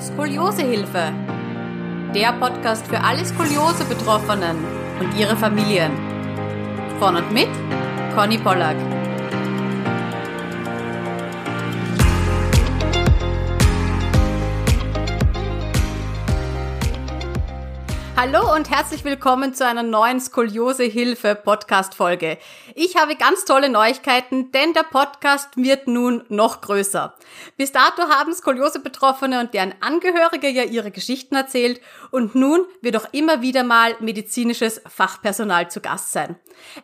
Skoliosehilfe. Der Podcast für alle Skoliose-Betroffenen und ihre Familien. Von und mit Conny Pollack. Hallo und herzlich willkommen zu einer neuen Skoliose-Hilfe-Podcast-Folge. Ich habe ganz tolle Neuigkeiten, denn der Podcast wird nun noch größer. Bis dato haben Skoliose-Betroffene und deren Angehörige ja ihre Geschichten erzählt und nun wird auch immer wieder mal medizinisches Fachpersonal zu Gast sein.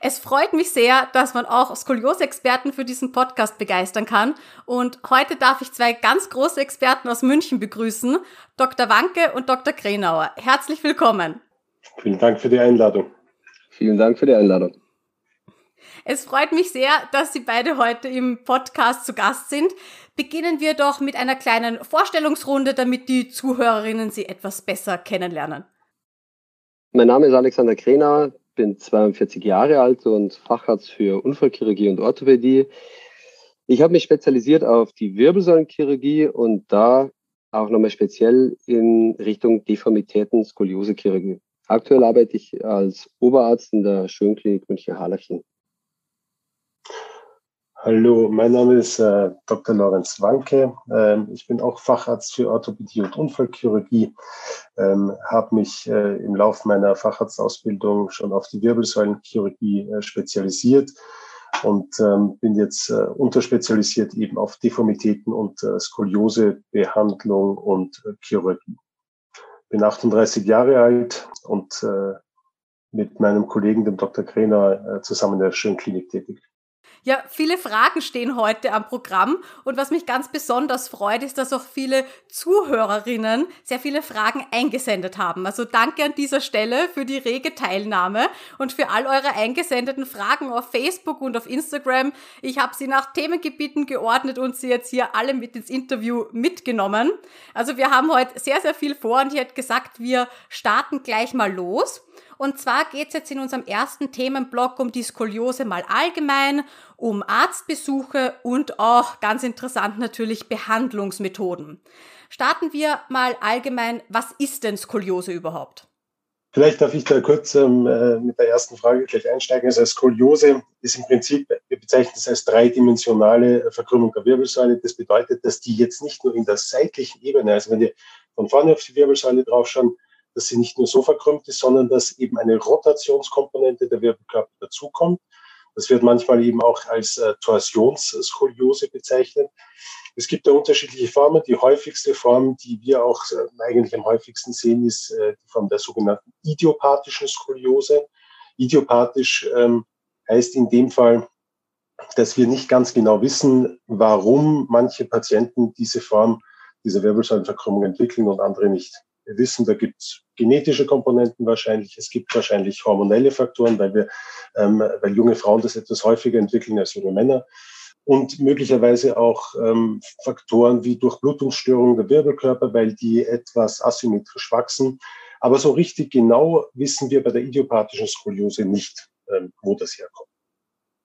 Es freut mich sehr, dass man auch Skoliose-Experten für diesen Podcast begeistern kann und heute darf ich zwei ganz große Experten aus München begrüßen, Dr. Wanke und Dr. Krenauer. Herzlich willkommen. Vielen Dank für die Einladung. Vielen Dank für die Einladung. Es freut mich sehr, dass Sie beide heute im Podcast zu Gast sind. Beginnen wir doch mit einer kleinen Vorstellungsrunde, damit die Zuhörerinnen Sie etwas besser kennenlernen. Mein Name ist Alexander Krenauer, bin 42 Jahre alt und Facharzt für Unfallchirurgie und Orthopädie. Ich habe mich spezialisiert auf die Wirbelsäulenchirurgie und da auch nochmal speziell in Richtung Deformitäten, Skoliosechirurgie. Aktuell arbeite ich als Oberarzt in der Schönklinik München-Harlaching. Hallo, mein Name ist äh, Dr. Lorenz Wanke. Ähm, ich bin auch Facharzt für Orthopädie und Unfallchirurgie. Ähm, habe mich äh, im Laufe meiner Facharztausbildung schon auf die Wirbelsäulenchirurgie äh, spezialisiert und ähm, bin jetzt äh, unterspezialisiert eben auf Deformitäten und äh, Skoliose-Behandlung und äh, Chirurgie. Bin 38 Jahre alt und äh, mit meinem Kollegen, dem Dr. Kräner, äh, zusammen in der Schönklinik tätig. Ja, viele Fragen stehen heute am Programm und was mich ganz besonders freut, ist, dass auch viele Zuhörerinnen sehr viele Fragen eingesendet haben. Also danke an dieser Stelle für die rege Teilnahme und für all eure eingesendeten Fragen auf Facebook und auf Instagram. Ich habe sie nach Themengebieten geordnet und sie jetzt hier alle mit ins Interview mitgenommen. Also wir haben heute sehr, sehr viel vor und ich hätte gesagt, wir starten gleich mal los. Und zwar geht es jetzt in unserem ersten Themenblock um die Skoliose mal allgemein, um Arztbesuche und auch ganz interessant natürlich Behandlungsmethoden. Starten wir mal allgemein, was ist denn Skoliose überhaupt? Vielleicht darf ich da kurz ähm, äh, mit der ersten Frage gleich einsteigen. Also Skoliose ist im Prinzip, wir bezeichnen es als dreidimensionale Verkrümmung der Wirbelsäule. Das bedeutet, dass die jetzt nicht nur in der seitlichen Ebene, also wenn wir von vorne auf die Wirbelsäule draufschauen, dass sie nicht nur so verkrümmt ist, sondern dass eben eine Rotationskomponente der Wirbelkörper dazukommt. Das wird manchmal eben auch als äh, Torsionsskoliose bezeichnet. Es gibt da unterschiedliche Formen. Die häufigste Form, die wir auch äh, eigentlich am häufigsten sehen, ist äh, die Form der sogenannten idiopathischen Skoliose. Idiopathisch ähm, heißt in dem Fall, dass wir nicht ganz genau wissen, warum manche Patienten diese Form dieser Wirbelsäulenverkrümmung entwickeln und andere nicht. Wir wissen, da gibt es genetische Komponenten wahrscheinlich, es gibt wahrscheinlich hormonelle Faktoren, weil wir, ähm, weil junge Frauen das etwas häufiger entwickeln als junge Männer und möglicherweise auch ähm, Faktoren wie Durchblutungsstörungen der Wirbelkörper, weil die etwas asymmetrisch wachsen. Aber so richtig genau wissen wir bei der idiopathischen Skoliose nicht, ähm, wo das herkommt.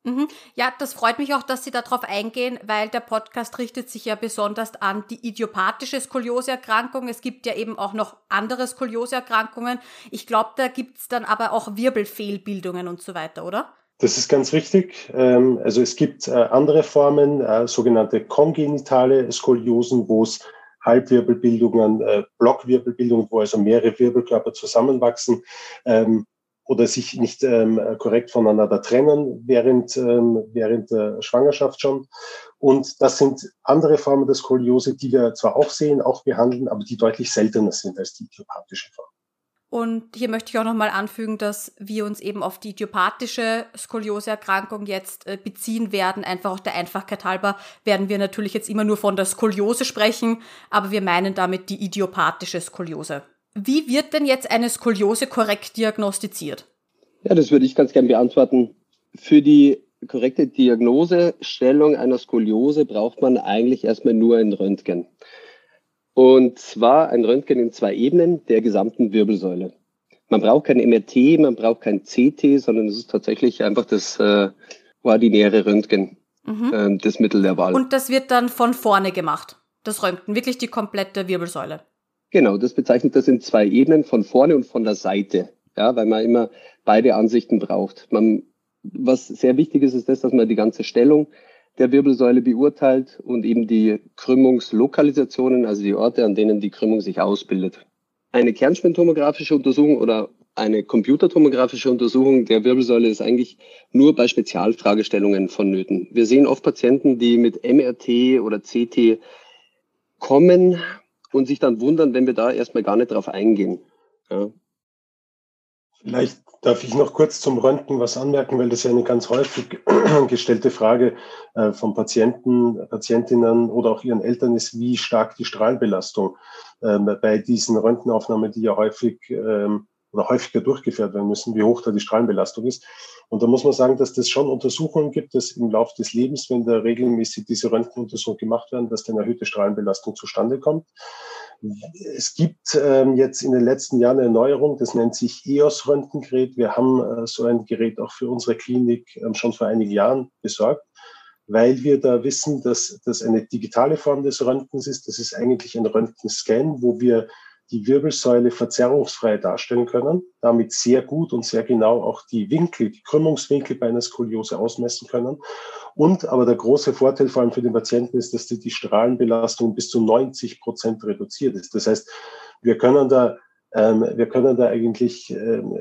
Mhm. Ja, das freut mich auch, dass Sie darauf eingehen, weil der Podcast richtet sich ja besonders an die idiopathische Skolioseerkrankung. Es gibt ja eben auch noch andere Skolioseerkrankungen. Ich glaube, da gibt's dann aber auch Wirbelfehlbildungen und so weiter, oder? Das ist ganz richtig. Ähm, also es gibt äh, andere Formen, äh, sogenannte kongenitale Skoliosen, wo es Halbwirbelbildungen, äh, Blockwirbelbildungen, wo also mehrere Wirbelkörper zusammenwachsen. Oder sich nicht ähm, korrekt voneinander trennen während, ähm, während der Schwangerschaft schon. Und das sind andere Formen der Skoliose, die wir zwar auch sehen, auch behandeln, aber die deutlich seltener sind als die idiopathische Form. Und hier möchte ich auch nochmal anfügen, dass wir uns eben auf die idiopathische Skolioseerkrankung jetzt äh, beziehen werden. Einfach auch der Einfachkeit halber werden wir natürlich jetzt immer nur von der Skoliose sprechen, aber wir meinen damit die idiopathische Skoliose. Wie wird denn jetzt eine Skoliose korrekt diagnostiziert? Ja, das würde ich ganz gern beantworten. Für die korrekte Diagnosestellung einer Skoliose braucht man eigentlich erstmal nur ein Röntgen. Und zwar ein Röntgen in zwei Ebenen der gesamten Wirbelsäule. Man braucht kein MRT, man braucht kein CT, sondern es ist tatsächlich einfach das äh, ordinäre Röntgen, mhm. äh, das Mittel der Wahl. Und das wird dann von vorne gemacht, das Röntgen, wirklich die komplette Wirbelsäule. Genau, das bezeichnet das in zwei Ebenen, von vorne und von der Seite. Ja, weil man immer beide Ansichten braucht. Man, was sehr wichtig ist, ist das, dass man die ganze Stellung der Wirbelsäule beurteilt und eben die Krümmungslokalisationen, also die Orte, an denen die Krümmung sich ausbildet. Eine kernspintomografische Untersuchung oder eine computertomografische Untersuchung der Wirbelsäule ist eigentlich nur bei Spezialfragestellungen vonnöten. Wir sehen oft Patienten, die mit MRT oder CT kommen und sich dann wundern, wenn wir da erstmal gar nicht drauf eingehen. Ja. Vielleicht darf ich noch kurz zum Röntgen was anmerken, weil das ja eine ganz häufig gestellte Frage äh, von Patienten, Patientinnen oder auch ihren Eltern ist, wie stark die Strahlenbelastung ähm, bei diesen Röntgenaufnahmen, die ja häufig ähm, oder häufiger durchgeführt werden müssen, wie hoch da die Strahlenbelastung ist. Und da muss man sagen, dass das schon Untersuchungen gibt, dass im Laufe des Lebens, wenn da regelmäßig diese Röntgenuntersuchungen gemacht werden, dass dann erhöhte Strahlenbelastung zustande kommt. Es gibt ähm, jetzt in den letzten Jahren eine Neuerung, das nennt sich EOS-Röntgengerät. Wir haben äh, so ein Gerät auch für unsere Klinik ähm, schon vor einigen Jahren besorgt, weil wir da wissen, dass das eine digitale Form des Röntgens ist. Das ist eigentlich ein Röntgenscan, wo wir die Wirbelsäule verzerrungsfrei darstellen können, damit sehr gut und sehr genau auch die Winkel, die Krümmungswinkel bei einer Skoliose ausmessen können. Und aber der große Vorteil vor allem für den Patienten ist, dass die, Strahlenbelastung bis zu 90 Prozent reduziert ist. Das heißt, wir können da, ähm, wir können da eigentlich ähm,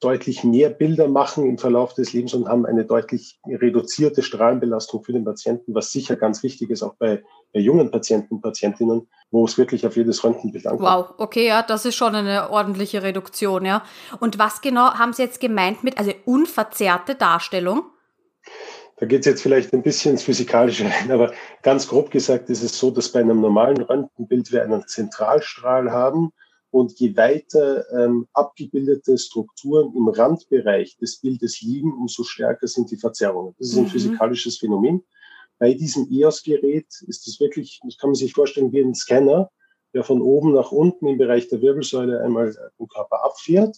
deutlich mehr Bilder machen im Verlauf des Lebens und haben eine deutlich reduzierte Strahlenbelastung für den Patienten, was sicher ganz wichtig ist, auch bei jungen Patienten und Patientinnen, wo es wirklich auf jedes Röntgenbild ankommt. Wow, okay, ja, das ist schon eine ordentliche Reduktion, ja. Und was genau haben Sie jetzt gemeint mit, also unverzerrte Darstellung? Da geht es jetzt vielleicht ein bisschen ins Physikalische rein, aber ganz grob gesagt ist es so, dass bei einem normalen Röntgenbild wir einen Zentralstrahl haben, und je weiter ähm, abgebildete Strukturen im Randbereich des Bildes liegen, umso stärker sind die Verzerrungen. Das ist ein mhm. physikalisches Phänomen. Bei diesem EOS-Gerät ist es wirklich, das kann man sich vorstellen wie ein Scanner, der von oben nach unten im Bereich der Wirbelsäule einmal den Körper abfährt.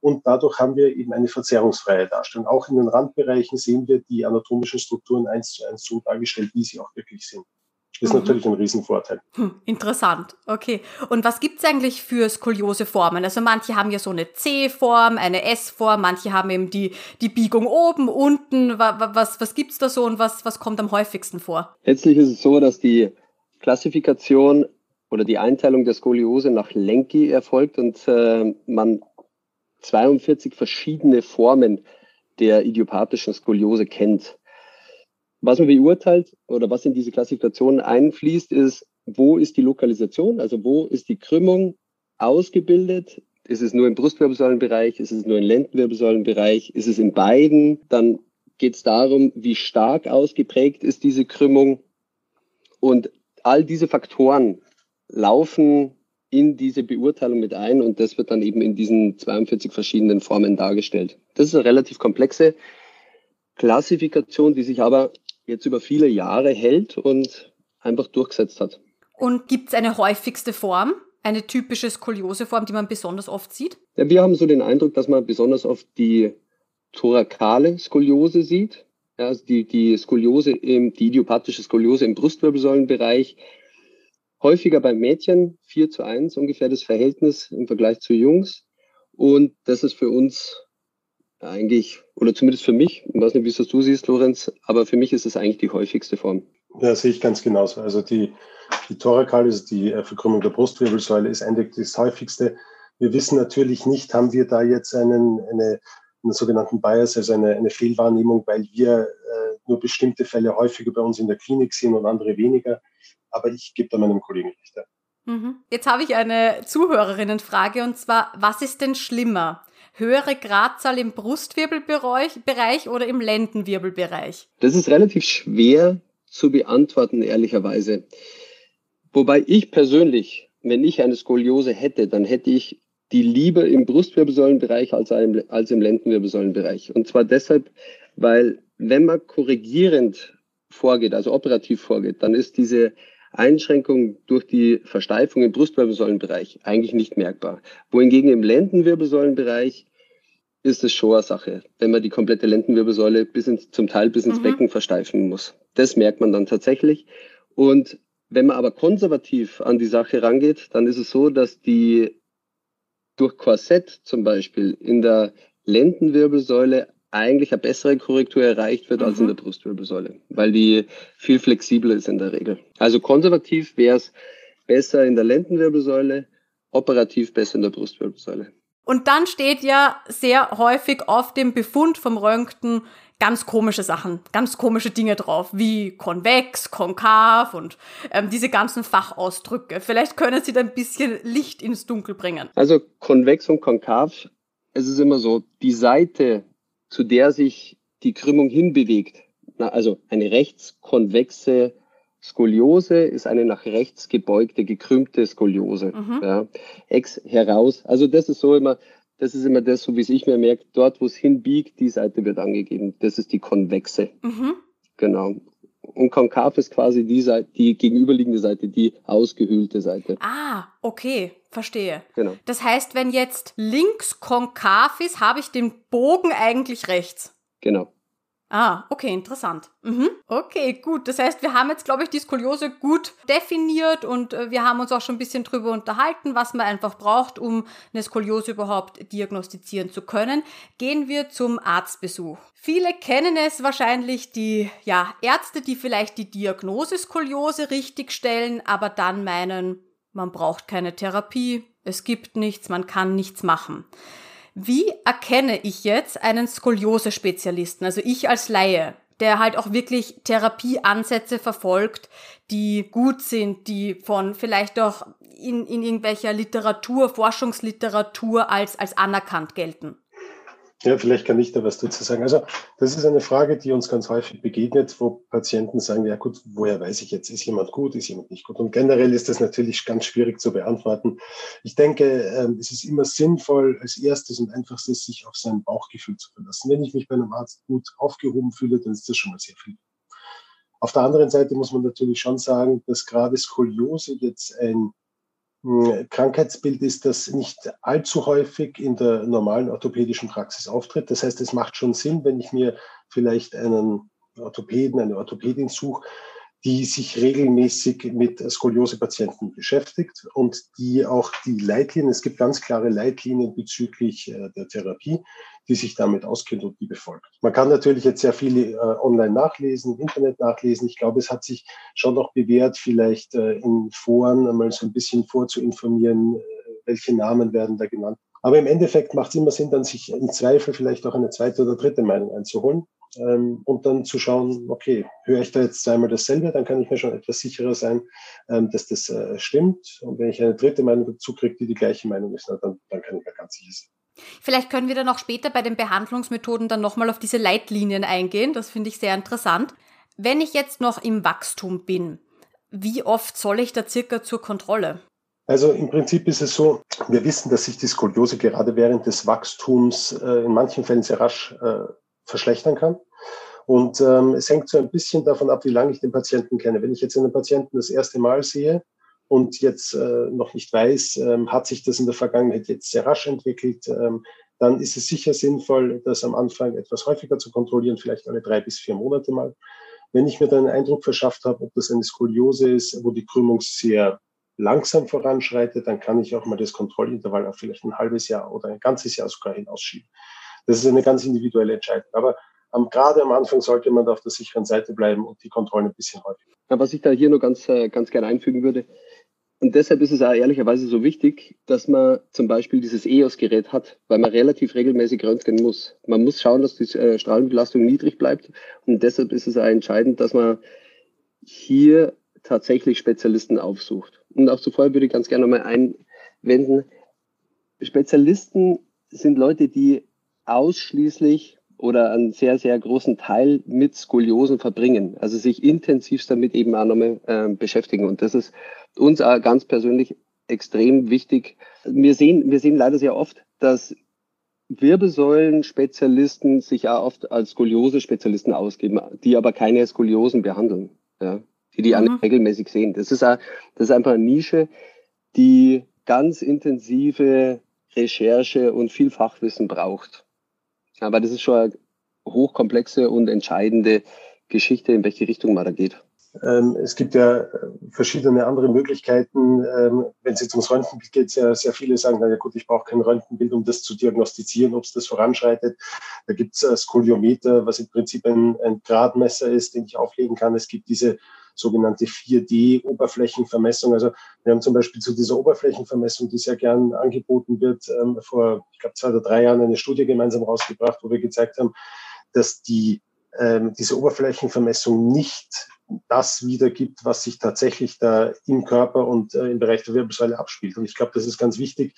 Und dadurch haben wir eben eine verzerrungsfreie Darstellung. Auch in den Randbereichen sehen wir die anatomischen Strukturen eins zu eins so dargestellt, wie sie auch wirklich sind ist mhm. natürlich ein Riesenvorteil. Hm, interessant, okay. Und was gibt es eigentlich für Skolioseformen? Also manche haben ja so eine C-Form, eine S-Form, manche haben eben die, die Biegung oben, unten. Was, was gibt es da so und was, was kommt am häufigsten vor? Letztlich ist es so, dass die Klassifikation oder die Einteilung der Skoliose nach Lenki erfolgt und äh, man 42 verschiedene Formen der idiopathischen Skoliose kennt. Was man beurteilt oder was in diese Klassifikation einfließt, ist, wo ist die Lokalisation, also wo ist die Krümmung ausgebildet? Ist es nur im Brustwirbelsäulenbereich? Ist es nur im Lendenwirbelsäulenbereich? Ist es in beiden? Dann geht es darum, wie stark ausgeprägt ist diese Krümmung. Und all diese Faktoren laufen in diese Beurteilung mit ein und das wird dann eben in diesen 42 verschiedenen Formen dargestellt. Das ist eine relativ komplexe Klassifikation, die sich aber jetzt über viele Jahre hält und einfach durchgesetzt hat. Und gibt es eine häufigste Form, eine typische Skolioseform, die man besonders oft sieht? Ja, wir haben so den Eindruck, dass man besonders oft die thorakale Skoliose sieht. Ja, also die, die Skoliose, im, die idiopathische Skoliose im Brustwirbelsäulenbereich. Häufiger bei Mädchen, 4 zu 1 ungefähr das Verhältnis im Vergleich zu Jungs. Und das ist für uns eigentlich, oder zumindest für mich, ich weiß nicht, wie es du siehst, Lorenz, aber für mich ist es eigentlich die häufigste Form. Ja, sehe ich ganz genauso. Also die, die Thorakal, also die äh, Verkrümmung der Brustwirbelsäule, ist eigentlich das häufigste. Wir wissen natürlich nicht, haben wir da jetzt einen, eine, einen sogenannten Bias, also eine, eine Fehlwahrnehmung, weil wir äh, nur bestimmte Fälle häufiger bei uns in der Klinik sehen und andere weniger. Aber ich gebe da meinem Kollegen recht. Mhm. Jetzt habe ich eine Zuhörerinnenfrage und zwar, was ist denn schlimmer? Höhere Gradzahl im Brustwirbelbereich oder im Lendenwirbelbereich? Das ist relativ schwer zu beantworten, ehrlicherweise. Wobei ich persönlich, wenn ich eine Skoliose hätte, dann hätte ich die lieber im Brustwirbelsäulenbereich als, als im Lendenwirbelsäulenbereich. Und zwar deshalb, weil wenn man korrigierend vorgeht, also operativ vorgeht, dann ist diese Einschränkung durch die Versteifung im Brustwirbelsäulenbereich eigentlich nicht merkbar. Wohingegen im Lendenwirbelsäulenbereich ist es schon eine Sache, wenn man die komplette Lendenwirbelsäule bis ins, zum Teil bis ins mhm. Becken versteifen muss. Das merkt man dann tatsächlich. Und Wenn man aber konservativ an die Sache rangeht, dann ist es so, dass die durch Korsett zum Beispiel in der Lendenwirbelsäule eigentlich eine bessere Korrektur erreicht wird mhm. als in mhm. der Brustwirbelsäule, weil die viel flexibler ist in der Regel. Also konservativ wäre es besser in der Lendenwirbelsäule, operativ besser in der Brustwirbelsäule. Und dann steht ja sehr häufig auf dem Befund vom Röntgen ganz komische Sachen, ganz komische Dinge drauf, wie konvex, konkav und ähm, diese ganzen Fachausdrücke. Vielleicht können Sie da ein bisschen Licht ins Dunkel bringen. Also konvex und konkav, es ist immer so, die Seite, zu der sich die Krümmung hinbewegt, na, also eine rechtskonvexe Skoliose ist eine nach rechts gebeugte, gekrümmte Skoliose. Mhm. Ja. Ex heraus. Also das ist so immer, das ist immer das, so wie es ich mir merke, dort, wo es hinbiegt, die Seite wird angegeben. Das ist die konvexe. Mhm. Genau. Und konkav ist quasi die Seite, die gegenüberliegende Seite, die ausgehöhlte Seite. Ah, okay, verstehe. Genau. Das heißt, wenn jetzt links konkav ist, habe ich den Bogen eigentlich rechts. Genau. Ah, okay, interessant. Mhm. Okay, gut. Das heißt, wir haben jetzt, glaube ich, die Skoliose gut definiert und äh, wir haben uns auch schon ein bisschen drüber unterhalten, was man einfach braucht, um eine Skoliose überhaupt diagnostizieren zu können. Gehen wir zum Arztbesuch. Viele kennen es wahrscheinlich, die ja, Ärzte, die vielleicht die Diagnose Skoliose richtig stellen, aber dann meinen, man braucht keine Therapie, es gibt nichts, man kann nichts machen. Wie erkenne ich jetzt einen Skoliose-Spezialisten, also ich als Laie, der halt auch wirklich Therapieansätze verfolgt, die gut sind, die von vielleicht auch in, in irgendwelcher Literatur, Forschungsliteratur als, als anerkannt gelten? Ja, vielleicht kann ich da was dazu sagen. Also das ist eine Frage, die uns ganz häufig begegnet, wo Patienten sagen, ja gut, woher weiß ich jetzt, ist jemand gut, ist jemand nicht gut? Und generell ist das natürlich ganz schwierig zu beantworten. Ich denke, ähm, es ist immer sinnvoll, als erstes und einfachstes sich auf sein Bauchgefühl zu verlassen. Wenn ich mich bei einem Arzt gut aufgehoben fühle, dann ist das schon mal sehr viel. Auf der anderen Seite muss man natürlich schon sagen, dass gerade Skoliose jetzt ein Krankheitsbild ist, das nicht allzu häufig in der normalen orthopädischen Praxis auftritt. Das heißt, es macht schon Sinn, wenn ich mir vielleicht einen Orthopäden, eine Orthopädin suche, die sich regelmäßig mit Skoliose-Patienten beschäftigt und die auch die Leitlinien, es gibt ganz klare Leitlinien bezüglich äh, der Therapie, die sich damit auskennt und die befolgt. Man kann natürlich jetzt sehr viele äh, online nachlesen, im Internet nachlesen. Ich glaube, es hat sich schon noch bewährt, vielleicht äh, in Foren einmal so ein bisschen vorzuinformieren, äh, welche Namen werden da genannt. Aber im Endeffekt macht es immer Sinn, dann sich im Zweifel vielleicht auch eine zweite oder dritte Meinung einzuholen ähm, und dann zu schauen, okay, höre ich da jetzt zweimal dasselbe, dann kann ich mir schon etwas sicherer sein, ähm, dass das äh, stimmt. Und wenn ich eine dritte Meinung dazu kriege, die die gleiche Meinung ist, na, dann, dann kann ich mir ganz sicher sein. Vielleicht können wir dann auch später bei den Behandlungsmethoden dann nochmal auf diese Leitlinien eingehen. Das finde ich sehr interessant. Wenn ich jetzt noch im Wachstum bin, wie oft soll ich da circa zur Kontrolle? Also im Prinzip ist es so, wir wissen, dass sich die Skoliose gerade während des Wachstums äh, in manchen Fällen sehr rasch äh, verschlechtern kann. Und ähm, es hängt so ein bisschen davon ab, wie lange ich den Patienten kenne. Wenn ich jetzt einen Patienten das erste Mal sehe und jetzt äh, noch nicht weiß, ähm, hat sich das in der Vergangenheit jetzt sehr rasch entwickelt, ähm, dann ist es sicher sinnvoll, das am Anfang etwas häufiger zu kontrollieren, vielleicht alle drei bis vier Monate mal. Wenn ich mir dann einen Eindruck verschafft habe, ob das eine Skoliose ist, wo die Krümmung sehr langsam voranschreitet, dann kann ich auch mal das Kontrollintervall auf vielleicht ein halbes Jahr oder ein ganzes Jahr sogar hinausschieben. Das ist eine ganz individuelle Entscheidung. Aber ähm, gerade am Anfang sollte man da auf der sicheren Seite bleiben und die Kontrollen ein bisschen häufiger. Ja, was ich da hier nur ganz, äh, ganz gerne einfügen würde, und deshalb ist es auch ehrlicherweise so wichtig, dass man zum Beispiel dieses EOS-Gerät hat, weil man relativ regelmäßig röntgen muss. Man muss schauen, dass die äh, Strahlenbelastung niedrig bleibt. Und deshalb ist es auch entscheidend, dass man hier tatsächlich Spezialisten aufsucht. Und auch zuvor würde ich ganz gerne nochmal einwenden. Spezialisten sind Leute, die ausschließlich oder einen sehr, sehr großen Teil mit Skoliosen verbringen. Also sich intensivst damit eben auch nochmal äh, beschäftigen. Und das ist uns auch ganz persönlich extrem wichtig. Wir sehen, wir sehen leider sehr oft, dass Wirbelsäulen-Spezialisten sich auch oft als Skoliose-Spezialisten ausgeben, die aber keine Skoliosen behandeln, ja, die die mhm. regelmäßig sehen. Das ist, auch, das ist einfach eine Nische, die ganz intensive Recherche und viel Fachwissen braucht. Aber das ist schon eine hochkomplexe und entscheidende Geschichte, in welche Richtung man da geht. Ähm, es gibt ja verschiedene andere Möglichkeiten. Ähm, wenn es jetzt ums Röntgenbild geht, sehr, sehr viele sagen, na ja gut, ich brauche kein Röntgenbild, um das zu diagnostizieren, ob es das voranschreitet. Da gibt es Skoliometer, was im Prinzip ein, ein Gradmesser ist, den ich auflegen kann. Es gibt diese sogenannte 4D-Oberflächenvermessung. Also wir haben zum Beispiel zu dieser Oberflächenvermessung, die sehr gern angeboten wird, ähm, vor, ich glaube, zwei oder drei Jahren eine Studie gemeinsam rausgebracht, wo wir gezeigt haben, dass die ähm, diese Oberflächenvermessung nicht das wiedergibt, was sich tatsächlich da im Körper und äh, im Bereich der Wirbelsäule abspielt. Und ich glaube, das ist ganz wichtig,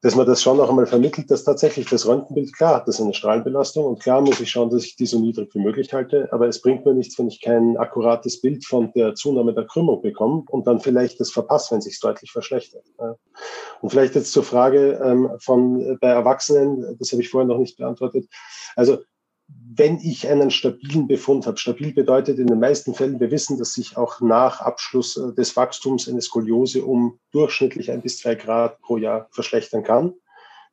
dass man das schon noch einmal vermittelt, dass tatsächlich das Röntgenbild, klar hat das eine Strahlenbelastung und klar muss ich schauen, dass ich die so niedrig wie möglich halte, aber es bringt mir nichts, wenn ich kein akkurates Bild von der Zunahme der Krümmung bekomme und dann vielleicht das verpasse, wenn sich deutlich verschlechtert. Und vielleicht jetzt zur Frage ähm, von äh, bei Erwachsenen, das habe ich vorher noch nicht beantwortet. Also wenn ich einen stabilen Befund habe, stabil bedeutet in den meisten Fällen, wir wissen, dass sich auch nach Abschluss äh, des Wachstums eine Skoliose um durchschnittlich ein bis zwei Grad pro Jahr verschlechtern kann.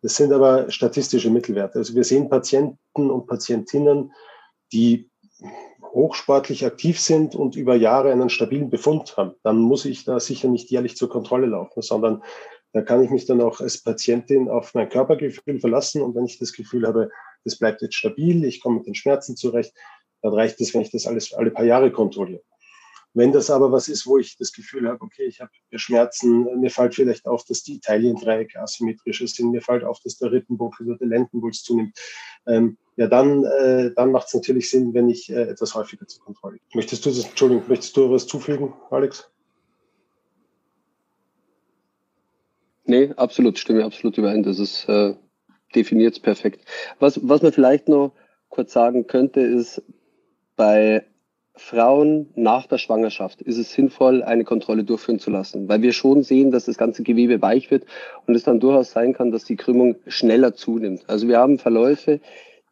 Das sind aber statistische Mittelwerte. Also wir sehen Patienten und Patientinnen, die hochsportlich aktiv sind und über Jahre einen stabilen Befund haben. Dann muss ich da sicher nicht jährlich zur Kontrolle laufen, sondern da kann ich mich dann auch als Patientin auf mein Körpergefühl verlassen. Und wenn ich das Gefühl habe, das bleibt jetzt stabil, ich komme mit den Schmerzen zurecht, dann reicht es, wenn ich das alles alle paar Jahre kontrolliere. Wenn das aber was ist, wo ich das Gefühl habe, okay, ich habe Schmerzen, mir fällt vielleicht auf, dass die Italiendreiecke asymmetrische sind, mir fällt auf, dass der Rippenbuckel oder der Lendenpuls zunimmt, ähm, ja, dann, äh, dann macht es natürlich Sinn, wenn ich äh, etwas häufiger zur Kontrolle. Möchtest du das, Entschuldigung, möchtest du was zufügen, Alex? Nee, absolut, stimme absolut überein. Das ist äh, definiert perfekt. Was, was man vielleicht noch kurz sagen könnte, ist, bei Frauen nach der Schwangerschaft ist es sinnvoll, eine Kontrolle durchführen zu lassen, weil wir schon sehen, dass das ganze Gewebe weich wird und es dann durchaus sein kann, dass die Krümmung schneller zunimmt. Also wir haben Verläufe,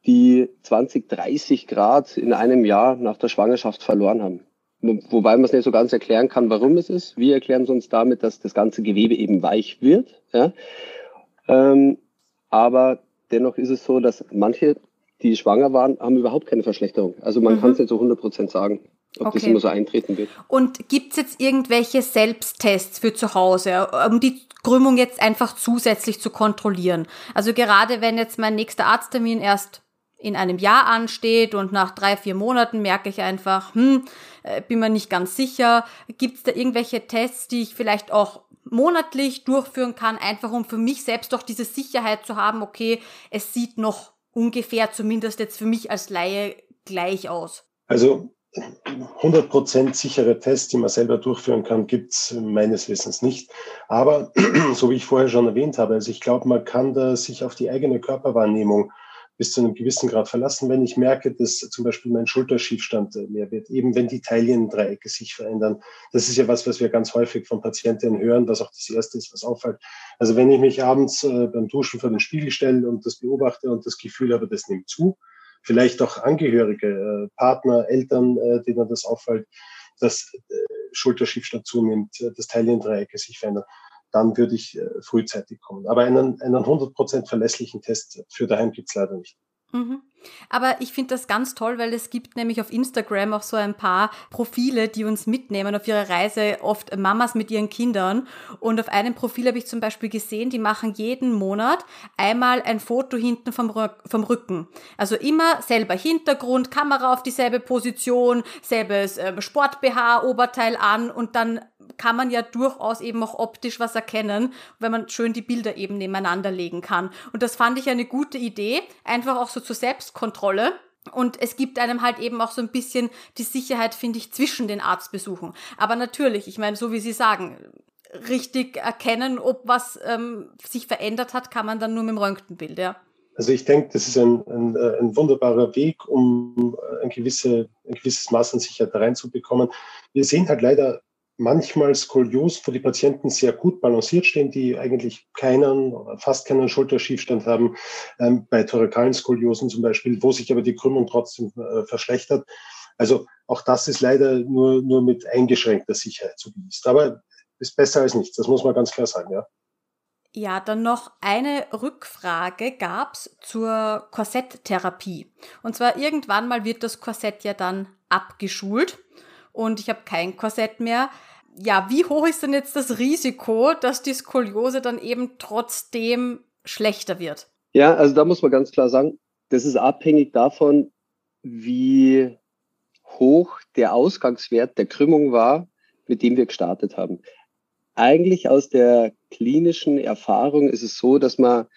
die 20, 30 Grad in einem Jahr nach der Schwangerschaft verloren haben. Wobei man es nicht so ganz erklären kann, warum es ist. Wir erklären es uns damit, dass das ganze Gewebe eben weich wird. Ja? Ähm, aber dennoch ist es so, dass manche, die schwanger waren, haben überhaupt keine Verschlechterung. Also man mhm. kann es nicht so 100 Prozent sagen, ob okay. das immer so eintreten wird. Und gibt es jetzt irgendwelche Selbsttests für zu Hause, um die Krümmung jetzt einfach zusätzlich zu kontrollieren? Also gerade wenn jetzt mein nächster Arzttermin erst in einem Jahr ansteht und nach drei, vier Monaten merke ich einfach, hm, äh, bin mir nicht ganz sicher. Gibt es da irgendwelche Tests, die ich vielleicht auch monatlich durchführen kann, einfach um für mich selbst doch diese Sicherheit zu haben, okay, es sieht noch ungefähr, zumindest jetzt für mich als Laie, gleich aus? Also 100% sichere Tests, die man selber durchführen kann, gibt es meines Wissens nicht. Aber so wie ich vorher schon erwähnt habe, also ich glaube, man kann da sich auf die eigene Körperwahrnehmung bis zu einem gewissen Grad verlassen, wenn ich merke, dass zum Beispiel mein Schulterschiefstand äh, mehr wird, eben wenn die Teiliendreiecke sich verändern. Das ist ja was, was wir ganz häufig von Patientinnen hören, was auch das Erste ist, was auffällt. Also wenn ich mich abends äh, beim Duschen vor den Spiegel stelle und das beobachte und das Gefühl habe, das nimmt zu, vielleicht auch Angehörige, äh, Partner, Eltern, denen das auffällt, dass Schulterschiefstand zunimmt, dass Teiliendreiecke sich verändern, dann würde ich äh, frühzeitig kommen. Aber einen, einen 100% verlässlichen Test für daheim gibt es leider nicht. Mhm. Aber ich finde das ganz toll, weil es gibt nämlich auf Instagram auch so ein paar Profile, die uns mitnehmen auf ihrer Reise, oft Mamas mit ihren Kindern. Und auf einem Profil habe ich zum Beispiel gesehen, die machen jeden Monat einmal ein Foto hinten vom, vom Rücken. Also immer selber Hintergrund, Kamera auf dieselbe Position, selbes äh, Sport-BH, Oberteil an und dann kann man ja durchaus eben auch optisch was erkennen, wenn man schön die Bilder eben nebeneinander legen kann. Und das fand ich eine gute Idee, einfach auch so zur Selbstkontrolle. Und es gibt einem halt eben auch so ein bisschen die Sicherheit, finde ich, zwischen den Arztbesuchen. Aber natürlich, ich meine, so wie Sie sagen, richtig erkennen, ob was ähm, sich verändert hat, kann man dann nur mit dem Röntgenbild, ja. Also ich denke, das ist ein, ein, ein wunderbarer Weg, um ein, gewisse, ein gewisses Maß an Sicherheit reinzubekommen. Wir sehen halt leider manchmal Skolios, wo die Patienten sehr gut balanciert stehen, die eigentlich keinen oder fast keinen Schulterschiefstand haben, ähm, bei thorakalen Skoliosen zum Beispiel, wo sich aber die Krümmung trotzdem äh, verschlechtert. Also auch das ist leider nur, nur mit eingeschränkter Sicherheit zu genießen. Aber ist besser als nichts, das muss man ganz klar sagen, ja. Ja, dann noch eine Rückfrage gab's zur Korsetttherapie. Und zwar irgendwann mal wird das Korsett ja dann abgeschult. Und ich habe kein Korsett mehr. Ja, wie hoch ist denn jetzt das Risiko, dass die Skoliose dann eben trotzdem schlechter wird? Ja, also da muss man ganz klar sagen, das ist abhängig davon, wie hoch der Ausgangswert der Krümmung war, mit dem wir gestartet haben. Eigentlich aus der klinischen Erfahrung ist es so, dass man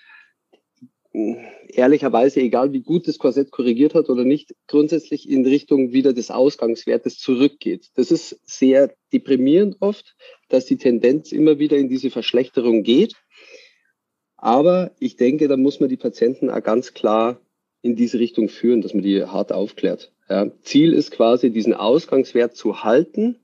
ehrlicherweise, egal wie gut das Korsett korrigiert hat oder nicht, grundsätzlich in Richtung wieder des Ausgangswertes zurückgeht. Das ist sehr deprimierend oft, dass die Tendenz immer wieder in diese Verschlechterung geht. Aber ich denke, da muss man die Patienten auch ganz klar in diese Richtung führen, dass man die hart aufklärt. Ja, Ziel ist quasi, diesen Ausgangswert zu halten.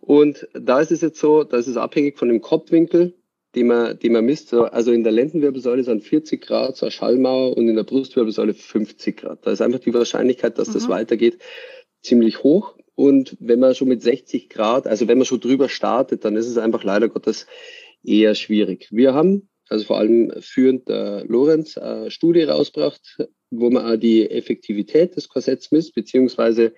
Und da ist es jetzt so, da ist abhängig von dem Kopfwinkel, den man, den man misst. Also in der Lendenwirbelsäule sind 40 Grad zur Schallmauer und in der Brustwirbelsäule 50 Grad. Da ist einfach die Wahrscheinlichkeit, dass mhm. das weitergeht, ziemlich hoch. Und wenn man schon mit 60 Grad, also wenn man schon drüber startet, dann ist es einfach leider Gottes eher schwierig. Wir haben also vor allem führend der Lorenz eine Studie rausgebracht, wo man die Effektivität des Korsetts misst, beziehungsweise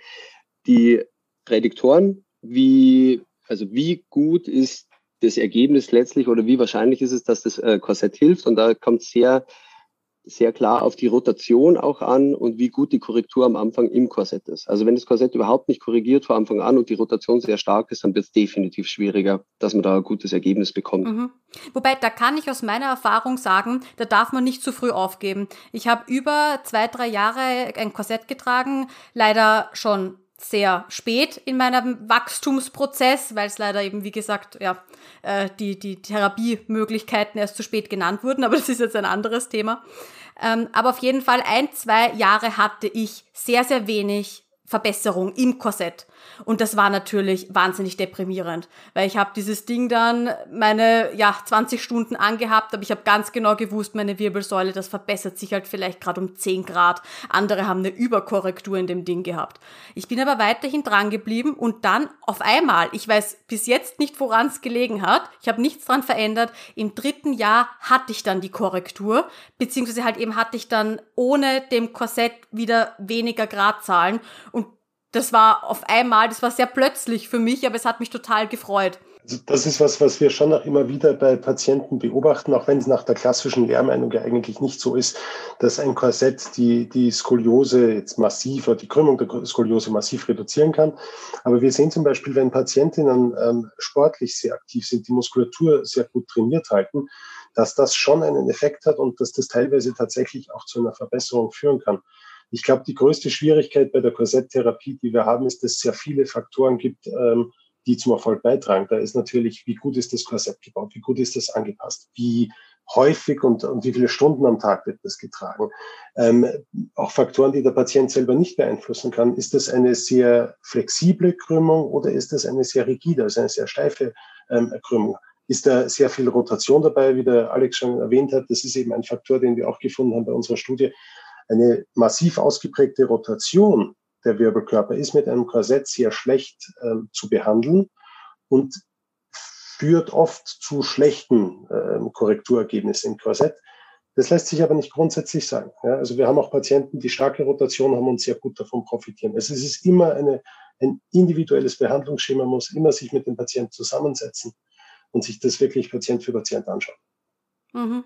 die Prädiktoren, wie, also wie gut ist das Ergebnis letztlich oder wie wahrscheinlich ist es, dass das äh, Korsett hilft. Und da kommt sehr sehr klar auf die Rotation auch an und wie gut die Korrektur am Anfang im Korsett ist. Also wenn das Korsett überhaupt nicht korrigiert von Anfang an und die Rotation sehr stark ist, dann wird es definitiv schwieriger, dass man da ein gutes Ergebnis bekommt. Mhm. Wobei, da kann ich aus meiner Erfahrung sagen, da darf man nicht zu früh aufgeben. Ich habe über zwei, drei Jahre ein Korsett getragen, leider schon sehr spät in meinem Wachstumsprozess, weil es leider eben, wie gesagt, ja, äh, die, die Therapiemöglichkeiten erst zu spät genannt wurden, aber das ist jetzt ein anderes Thema. Ähm, aber auf jeden Fall ein, zwei Jahre hatte ich sehr, sehr wenig Verbesserung im Korsett. Und das war natürlich wahnsinnig deprimierend, weil ich habe dieses Ding dann meine ja 20 Stunden angehabt, aber ich habe ganz genau gewusst, meine Wirbelsäule, das verbessert sich halt vielleicht gerade um 10 Grad. Andere haben eine Überkorrektur in dem Ding gehabt. Ich bin aber weiterhin dran geblieben und dann auf einmal, ich weiß bis jetzt nicht, woran es gelegen hat, ich habe nichts dran verändert. Im dritten Jahr hatte ich dann die Korrektur, beziehungsweise halt eben hatte ich dann ohne dem Korsett wieder weniger Gradzahlen und das war auf einmal, das war sehr plötzlich für mich, aber es hat mich total gefreut. Also das ist was, was wir schon auch immer wieder bei Patienten beobachten, auch wenn es nach der klassischen Lehrmeinung ja eigentlich nicht so ist, dass ein Korsett die, die Skoliose jetzt massiv oder die Krümmung der Skoliose massiv reduzieren kann. Aber wir sehen zum Beispiel, wenn Patientinnen ähm, sportlich sehr aktiv sind, die Muskulatur sehr gut trainiert halten, dass das schon einen Effekt hat und dass das teilweise tatsächlich auch zu einer Verbesserung führen kann. Ich glaube, die größte Schwierigkeit bei der Korsetttherapie, die wir haben, ist, dass es sehr viele Faktoren gibt, ähm, die zum Erfolg beitragen. Da ist natürlich, wie gut ist das Korsett gebaut, wie gut ist das angepasst, wie häufig und, und wie viele Stunden am Tag wird das getragen. Ähm, auch Faktoren, die der Patient selber nicht beeinflussen kann. Ist das eine sehr flexible Krümmung oder ist das eine sehr rigide, also eine sehr steife ähm, Krümmung? Ist da sehr viel Rotation dabei, wie der Alex schon erwähnt hat? Das ist eben ein Faktor, den wir auch gefunden haben bei unserer Studie. Eine massiv ausgeprägte Rotation der Wirbelkörper ist mit einem Korsett sehr schlecht äh, zu behandeln und führt oft zu schlechten äh, Korrekturergebnissen im Korsett. Das lässt sich aber nicht grundsätzlich sagen. Ja, also wir haben auch Patienten, die starke Rotation haben und sehr gut davon profitieren. Also es ist immer eine, ein individuelles Behandlungsschema, man muss immer sich mit dem Patienten zusammensetzen und sich das wirklich Patient für Patient anschauen. Mhm.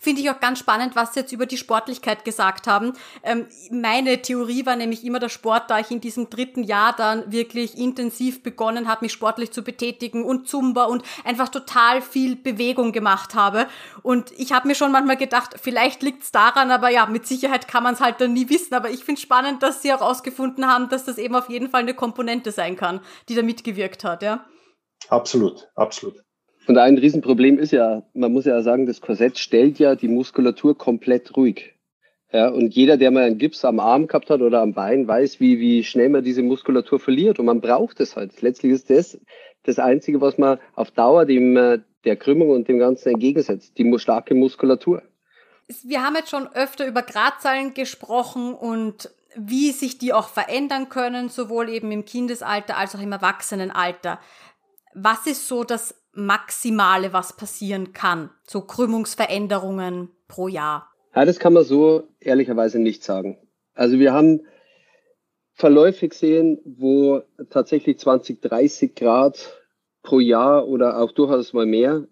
Finde ich auch ganz spannend, was Sie jetzt über die Sportlichkeit gesagt haben. Ähm, meine Theorie war nämlich immer der Sport, da ich in diesem dritten Jahr dann wirklich intensiv begonnen habe, mich sportlich zu betätigen und Zumba und einfach total viel Bewegung gemacht habe. Und ich habe mir schon manchmal gedacht, vielleicht liegt es daran, aber ja, mit Sicherheit kann man es halt dann nie wissen. Aber ich finde spannend, dass Sie auch ausgefunden haben, dass das eben auf jeden Fall eine Komponente sein kann, die da mitgewirkt hat, ja. Absolut, absolut. Und ein Riesenproblem ist ja, man muss ja sagen, das Korsett stellt ja die Muskulatur komplett ruhig. Ja, und jeder, der mal einen Gips am Arm gehabt hat oder am Bein, weiß, wie, wie schnell man diese Muskulatur verliert. Und man braucht es halt. Letztlich ist das das Einzige, was man auf Dauer dem, äh, der Krümmung und dem Ganzen entgegensetzt. Die starke Muskulatur. Wir haben jetzt schon öfter über Gradzahlen gesprochen und wie sich die auch verändern können, sowohl eben im Kindesalter als auch im Erwachsenenalter. Was ist so das Maximale, was passieren kann? So Krümmungsveränderungen pro Jahr? Ja, das kann man so ehrlicherweise nicht sagen. Also wir haben Verläufe gesehen, wo tatsächlich 20, 30 Grad pro Jahr oder auch durchaus mal mehr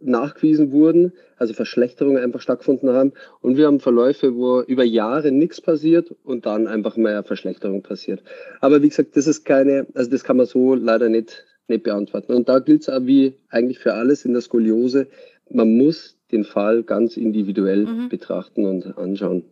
nachgewiesen wurden, also Verschlechterungen einfach stattgefunden haben. Und wir haben Verläufe, wo über Jahre nichts passiert und dann einfach mehr Verschlechterung passiert. Aber wie gesagt, das ist keine, also das kann man so leider nicht, nicht beantworten. Und da gilt es auch wie eigentlich für alles in der Skoliose, man muss den Fall ganz individuell mhm. betrachten und anschauen.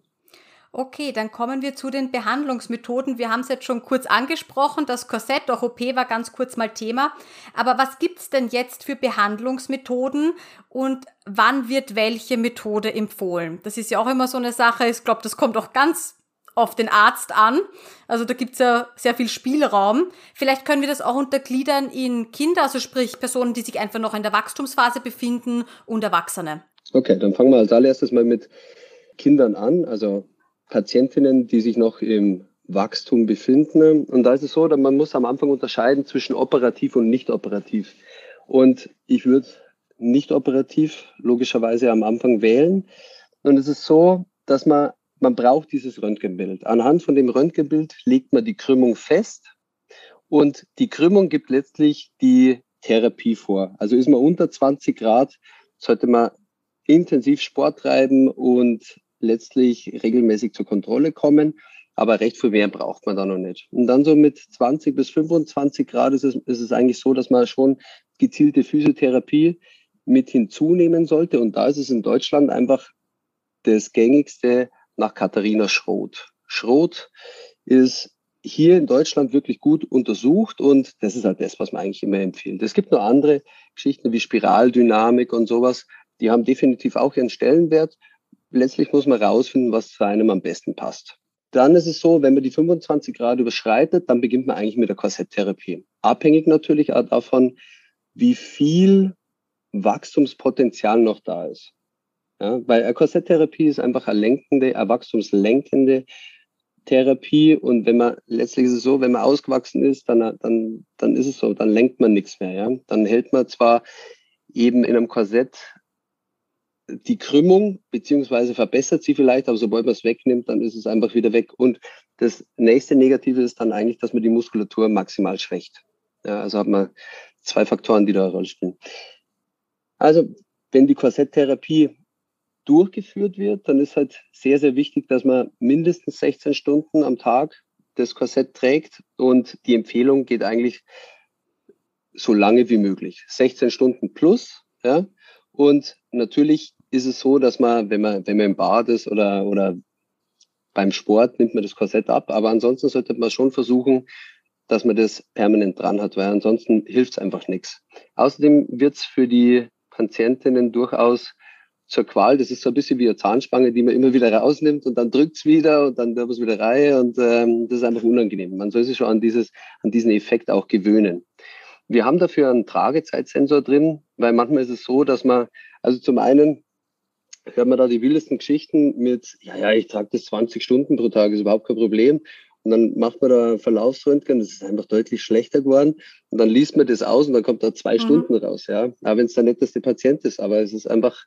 Okay, dann kommen wir zu den Behandlungsmethoden. Wir haben es jetzt schon kurz angesprochen. Das Korsett, doch OP war ganz kurz mal Thema. Aber was gibt's denn jetzt für Behandlungsmethoden und wann wird welche Methode empfohlen? Das ist ja auch immer so eine Sache. Ich glaube, das kommt auch ganz auf den Arzt an. Also da gibt's ja sehr viel Spielraum. Vielleicht können wir das auch untergliedern in Kinder, also sprich Personen, die sich einfach noch in der Wachstumsphase befinden und Erwachsene. Okay, dann fangen wir als allererstes mal mit Kindern an. Also Patientinnen, die sich noch im Wachstum befinden. Und da ist es so, dass man muss am Anfang unterscheiden zwischen operativ und nicht operativ. Und ich würde nicht operativ logischerweise am Anfang wählen. Und es ist so, dass man, man braucht dieses Röntgenbild. Anhand von dem Röntgenbild legt man die Krümmung fest. Und die Krümmung gibt letztlich die Therapie vor. Also ist man unter 20 Grad, sollte man intensiv Sport treiben und letztlich regelmäßig zur Kontrolle kommen. Aber recht viel mehr braucht man da noch nicht. Und dann so mit 20 bis 25 Grad ist es, ist es eigentlich so, dass man schon gezielte Physiotherapie mit hinzunehmen sollte. Und da ist es in Deutschland einfach das gängigste nach Katharina Schroth. Schroth ist hier in Deutschland wirklich gut untersucht und das ist halt das, was man eigentlich immer empfiehlt. Es gibt noch andere Geschichten wie Spiraldynamik und sowas, die haben definitiv auch ihren Stellenwert, letztlich muss man rausfinden, was zu einem am besten passt. Dann ist es so, wenn man die 25 Grad überschreitet, dann beginnt man eigentlich mit der Korsetttherapie. Abhängig natürlich auch davon, wie viel Wachstumspotenzial noch da ist. Ja, weil Korsetttherapie ist einfach eine lenkende, eine wachstumslenkende Therapie. Und wenn man, letztlich ist es so, wenn man ausgewachsen ist, dann, dann, dann ist es so, dann lenkt man nichts mehr. Ja? Dann hält man zwar eben in einem Korsett die Krümmung, beziehungsweise verbessert sie vielleicht, aber sobald man es wegnimmt, dann ist es einfach wieder weg. Und das nächste Negative ist dann eigentlich, dass man die Muskulatur maximal schwächt. Ja, also hat man zwei Faktoren, die da eine Rolle spielen. Also, wenn die Korsetttherapie durchgeführt wird, dann ist halt sehr, sehr wichtig, dass man mindestens 16 Stunden am Tag das Korsett trägt und die Empfehlung geht eigentlich so lange wie möglich. 16 Stunden plus, ja. Und natürlich ist es so, dass man, wenn man, wenn man im Bad ist oder, oder beim Sport, nimmt man das Korsett ab. Aber ansonsten sollte man schon versuchen, dass man das permanent dran hat, weil ansonsten hilft es einfach nichts. Außerdem wird es für die Patientinnen durchaus zur Qual. Das ist so ein bisschen wie eine Zahnspange, die man immer wieder rausnimmt und dann drückt es wieder und dann wird es wieder rein und ähm, das ist einfach unangenehm. Man soll sich schon an, dieses, an diesen Effekt auch gewöhnen. Wir haben dafür einen Tragezeitsensor drin, weil manchmal ist es so, dass man, also zum einen hört man da die wildesten Geschichten mit, ja, ja, ich trage das 20 Stunden pro Tag, ist überhaupt kein Problem. Und dann macht man da Verlaufsröntgen, das ist einfach deutlich schlechter geworden. Und dann liest man das aus und dann kommt da zwei mhm. Stunden raus, ja. Aber wenn es der netteste Patient ist, aber es ist einfach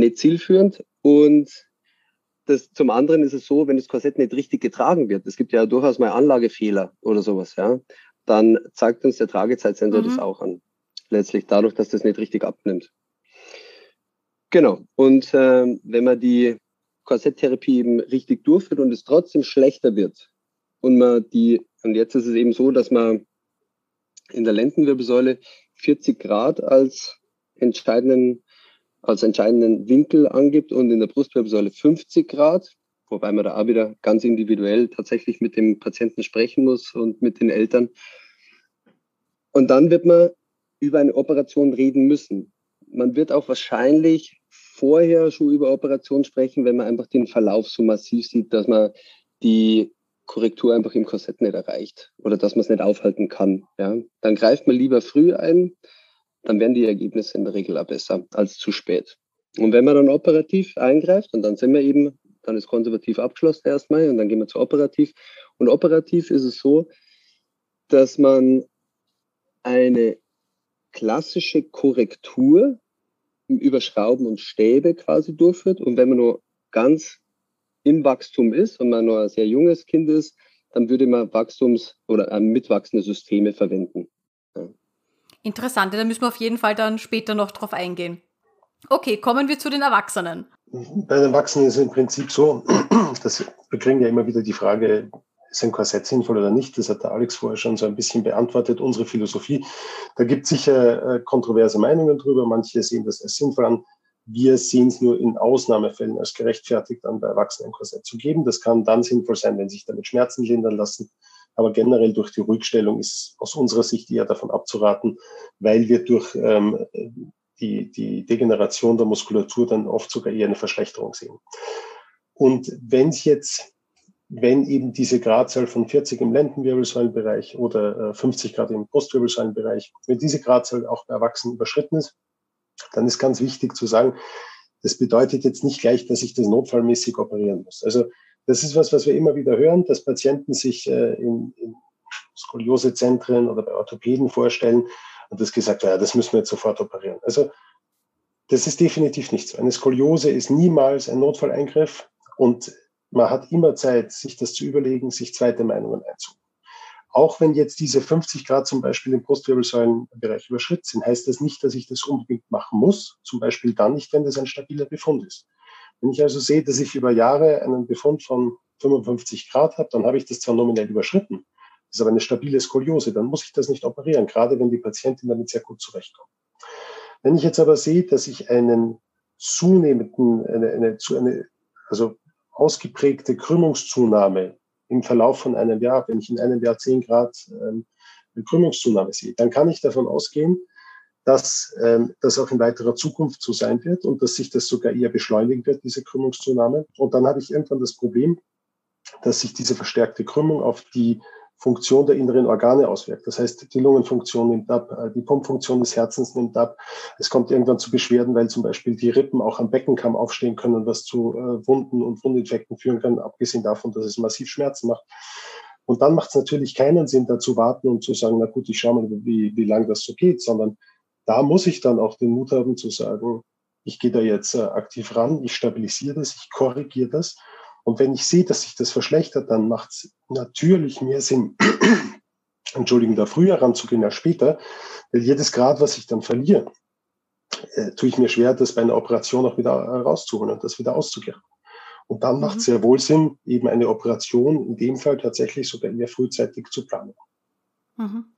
nicht zielführend. Und das, zum anderen ist es so, wenn das Korsett nicht richtig getragen wird, es gibt ja durchaus mal Anlagefehler oder sowas, ja, dann zeigt uns der Tragezeitsensor mhm. das auch an. Letztlich dadurch, dass das nicht richtig abnimmt. Genau. Und äh, wenn man die Korsetttherapie eben richtig durchführt und es trotzdem schlechter wird und man die, und jetzt ist es eben so, dass man in der Lendenwirbelsäule 40 Grad als entscheidenden, als entscheidenden Winkel angibt und in der Brustwirbelsäule 50 Grad, wobei man da auch wieder ganz individuell tatsächlich mit dem Patienten sprechen muss und mit den Eltern. Und dann wird man über eine Operation reden müssen man wird auch wahrscheinlich vorher schon über Operation sprechen, wenn man einfach den Verlauf so massiv sieht, dass man die Korrektur einfach im Korsett nicht erreicht oder dass man es nicht aufhalten kann. Ja. Dann greift man lieber früh ein, dann werden die Ergebnisse in der Regel auch besser als zu spät. Und wenn man dann operativ eingreift, und dann sind wir eben, dann ist konservativ abgeschlossen erstmal und dann gehen wir zu operativ. Und operativ ist es so, dass man eine klassische Korrektur über Schrauben und Stäbe quasi durchführt. Und wenn man nur ganz im Wachstum ist und man nur ein sehr junges Kind ist, dann würde man Wachstums- oder äh, mitwachsende Systeme verwenden. Interessant, da müssen wir auf jeden Fall dann später noch drauf eingehen. Okay, kommen wir zu den Erwachsenen. Bei den Erwachsenen ist es im Prinzip so, dass wir kriegen ja immer wieder die Frage, ist ein Korsett sinnvoll oder nicht? Das hat der Alex vorher schon so ein bisschen beantwortet, unsere Philosophie. Da gibt es sicher äh, kontroverse Meinungen drüber. Manche sehen das als sinnvoll an. Wir sehen es nur in Ausnahmefällen als gerechtfertigt, an bei Erwachsenen ein Korsett zu geben. Das kann dann sinnvoll sein, wenn sich damit Schmerzen lindern lassen. Aber generell durch die Ruhigstellung ist aus unserer Sicht eher davon abzuraten, weil wir durch ähm, die, die Degeneration der Muskulatur dann oft sogar eher eine Verschlechterung sehen. Und wenn es jetzt, wenn eben diese Gradzahl von 40 im Lendenwirbelsäulenbereich oder 50 Grad im Brustwirbelsäulenbereich, wenn diese Gradzahl auch bei Erwachsenen überschritten ist, dann ist ganz wichtig zu sagen, das bedeutet jetzt nicht gleich, dass ich das notfallmäßig operieren muss. Also das ist was, was wir immer wieder hören, dass Patienten sich äh, in, in Skoliosezentren oder bei Orthopäden vorstellen und das gesagt, ja, das müssen wir jetzt sofort operieren. Also das ist definitiv nicht so. Eine Skoliose ist niemals ein Notfalleingriff und man hat immer Zeit, sich das zu überlegen, sich zweite Meinungen einzuholen. Auch wenn jetzt diese 50 Grad zum Beispiel im Brustwirbelsäulenbereich überschritten sind, heißt das nicht, dass ich das unbedingt machen muss. Zum Beispiel dann nicht, wenn das ein stabiler Befund ist. Wenn ich also sehe, dass ich über Jahre einen Befund von 55 Grad habe, dann habe ich das zwar nominell überschritten, ist aber eine stabile Skoliose, dann muss ich das nicht operieren, gerade wenn die Patientin damit sehr gut zurechtkommt. Wenn ich jetzt aber sehe, dass ich einen zunehmenden, eine, eine, eine also ausgeprägte Krümmungszunahme im Verlauf von einem Jahr, wenn ich in einem Jahr 10 Grad ähm, Krümmungszunahme sehe, dann kann ich davon ausgehen, dass ähm, das auch in weiterer Zukunft so sein wird und dass sich das sogar eher beschleunigen wird, diese Krümmungszunahme. Und dann habe ich irgendwann das Problem, dass sich diese verstärkte Krümmung auf die Funktion der inneren Organe auswirkt. Das heißt, die Lungenfunktion nimmt ab, äh, die Pumpfunktion des Herzens nimmt ab. Es kommt irgendwann zu Beschwerden, weil zum Beispiel die Rippen auch am Beckenkamm aufstehen können, was zu äh, Wunden und Wundinfekten führen kann, abgesehen davon, dass es massiv Schmerzen macht. Und dann macht es natürlich keinen Sinn, da zu warten und zu sagen, na gut, ich schaue mal, wie, wie lange das so geht, sondern da muss ich dann auch den Mut haben zu sagen, ich gehe da jetzt äh, aktiv ran, ich stabilisiere das, ich korrigiere das und wenn ich sehe, dass sich das verschlechtert, dann macht es natürlich mehr Sinn, Entschuldigung, da früher ranzugehen als später, weil jedes Grad, was ich dann verliere, äh, tue ich mir schwer, das bei einer Operation auch wieder rauszuholen und das wieder auszugleichen. Und dann mhm. macht es sehr wohl Sinn, eben eine Operation in dem Fall tatsächlich sogar eher frühzeitig zu planen. Mhm.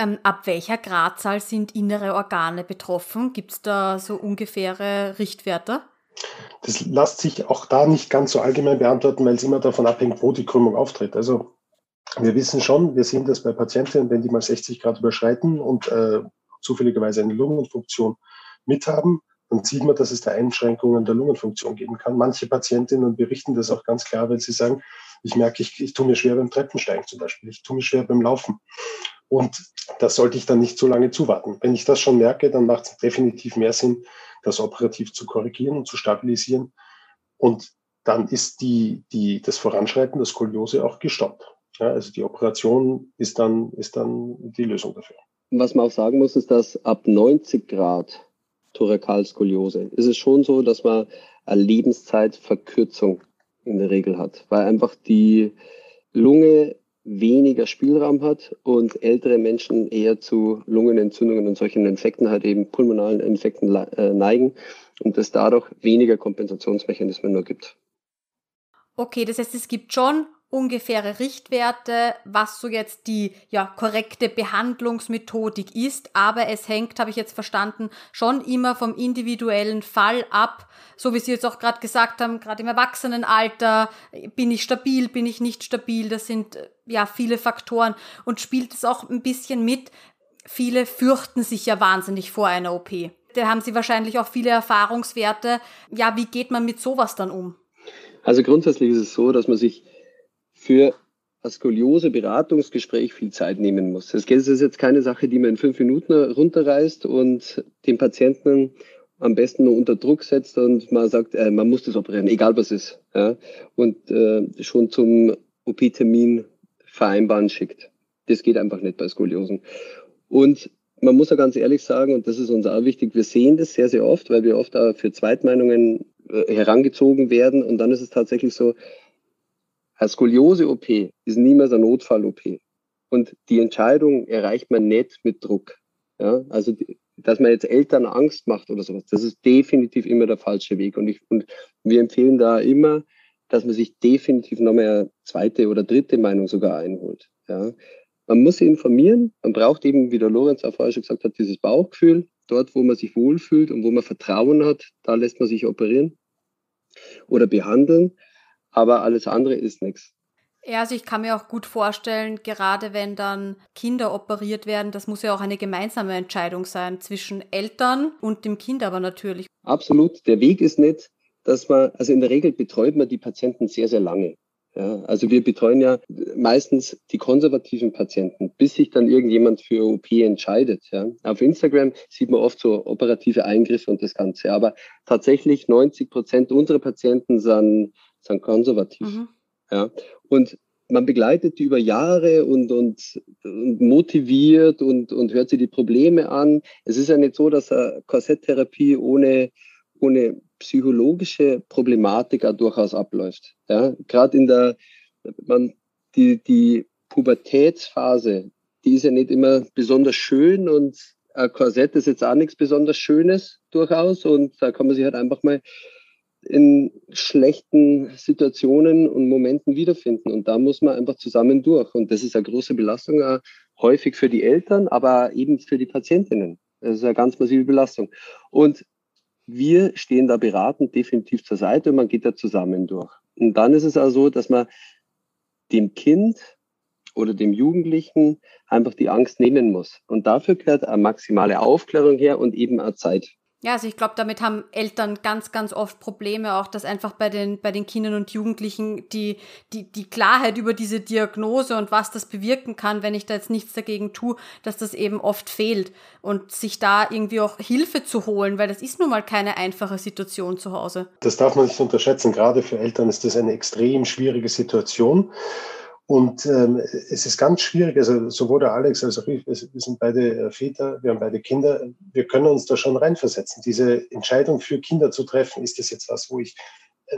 Ähm, ab welcher Gradzahl sind innere Organe betroffen? Gibt es da so ungefähre Richtwerte? Das lässt sich auch da nicht ganz so allgemein beantworten, weil es immer davon abhängt, wo die Krümmung auftritt. Also wir wissen schon, wir sehen das bei Patienten, wenn die mal 60 Grad überschreiten und äh, zufälligerweise eine Lungenfunktion mithaben, dann sieht man, dass es da Einschränkungen der Lungenfunktion geben kann. Manche Patientinnen berichten das auch ganz klar, weil sie sagen, ich merke, ich, ich tue mir schwer beim Treppensteigen zum Beispiel, ich tue mir schwer beim Laufen. Und das sollte ich dann nicht so lange zuwarten. Wenn ich das schon merke, dann macht es definitiv mehr Sinn, das operativ zu korrigieren und zu stabilisieren. Und dann ist die, die, das Voranschreiten der Skoliose auch gestoppt. Ja, also die Operation ist dann, ist dann die Lösung dafür. Was man auch sagen muss, ist, dass ab 90 Grad Thorakalskoliose ist es schon so, dass man eine Lebenszeitverkürzung in der Regel hat, weil einfach die Lunge weniger Spielraum hat und ältere Menschen eher zu Lungenentzündungen und solchen Infekten, halt eben pulmonalen Infekten äh, neigen und es dadurch weniger Kompensationsmechanismen nur gibt. Okay, das heißt, es gibt schon ungefähre Richtwerte, was so jetzt die ja korrekte Behandlungsmethodik ist, aber es hängt, habe ich jetzt verstanden, schon immer vom individuellen Fall ab, so wie Sie jetzt auch gerade gesagt haben, gerade im Erwachsenenalter, bin ich stabil, bin ich nicht stabil, das sind ja viele Faktoren und spielt es auch ein bisschen mit. Viele fürchten sich ja wahnsinnig vor einer OP. Da haben Sie wahrscheinlich auch viele Erfahrungswerte. Ja, wie geht man mit sowas dann um? Also grundsätzlich ist es so, dass man sich für ein Skoliose-Beratungsgespräch viel Zeit nehmen muss. Das ist jetzt keine Sache, die man in fünf Minuten runterreißt und den Patienten am besten nur unter Druck setzt und man sagt, äh, man muss das operieren, egal was ist. Ja? Und äh, schon zum OP-Termin vereinbaren schickt. Das geht einfach nicht bei Skoliosen. Und man muss ja ganz ehrlich sagen, und das ist uns auch wichtig, wir sehen das sehr, sehr oft, weil wir oft auch für Zweitmeinungen äh, herangezogen werden. Und dann ist es tatsächlich so, Skoliose-OP ist niemals eine Notfall-OP. Und die Entscheidung erreicht man nicht mit Druck. Ja, also, dass man jetzt Eltern Angst macht oder sowas, das ist definitiv immer der falsche Weg. Und, ich, und wir empfehlen da immer, dass man sich definitiv nochmal eine zweite oder dritte Meinung sogar einholt. Ja. Man muss informieren, man braucht eben, wie der Lorenz auch vorher schon gesagt hat, dieses Bauchgefühl. Dort, wo man sich wohlfühlt und wo man Vertrauen hat, da lässt man sich operieren oder behandeln. Aber alles andere ist nichts. Ja, also ich kann mir auch gut vorstellen, gerade wenn dann Kinder operiert werden, das muss ja auch eine gemeinsame Entscheidung sein zwischen Eltern und dem Kind aber natürlich. Absolut. Der Weg ist nicht, dass man, also in der Regel betreut man die Patienten sehr, sehr lange. Ja, also wir betreuen ja meistens die konservativen Patienten, bis sich dann irgendjemand für OP entscheidet. Ja. Auf Instagram sieht man oft so operative Eingriffe und das Ganze. Aber tatsächlich 90 Prozent unserer Patienten sind, sind konservativ. Mhm. Ja. Und man begleitet die über Jahre und, und, und motiviert und, und hört sich die Probleme an. Es ist ja nicht so, dass eine Korsetttherapie ohne, ohne psychologische Problematik auch durchaus abläuft. Ja, gerade in der, man, die, die Pubertätsphase, die ist ja nicht immer besonders schön und ein Korsett ist jetzt auch nichts besonders Schönes durchaus und da kann man sich halt einfach mal in schlechten Situationen und Momenten wiederfinden. Und da muss man einfach zusammen durch. Und das ist eine große Belastung, auch häufig für die Eltern, aber eben für die Patientinnen. Das ist eine ganz massive Belastung. Und wir stehen da beratend definitiv zur Seite und man geht da zusammen durch. Und dann ist es auch so, dass man dem Kind oder dem Jugendlichen einfach die Angst nehmen muss. Und dafür gehört eine maximale Aufklärung her und eben eine Zeit. Ja, also ich glaube, damit haben Eltern ganz, ganz oft Probleme, auch dass einfach bei den, bei den Kindern und Jugendlichen die, die, die Klarheit über diese Diagnose und was das bewirken kann, wenn ich da jetzt nichts dagegen tue, dass das eben oft fehlt und sich da irgendwie auch Hilfe zu holen, weil das ist nun mal keine einfache Situation zu Hause. Das darf man nicht unterschätzen. Gerade für Eltern ist das eine extrem schwierige Situation. Und ähm, es ist ganz schwierig, also sowohl der Alex als auch ich, wir sind beide äh, Väter, wir haben beide Kinder, wir können uns da schon reinversetzen. Diese Entscheidung für Kinder zu treffen, ist das jetzt was, wo ich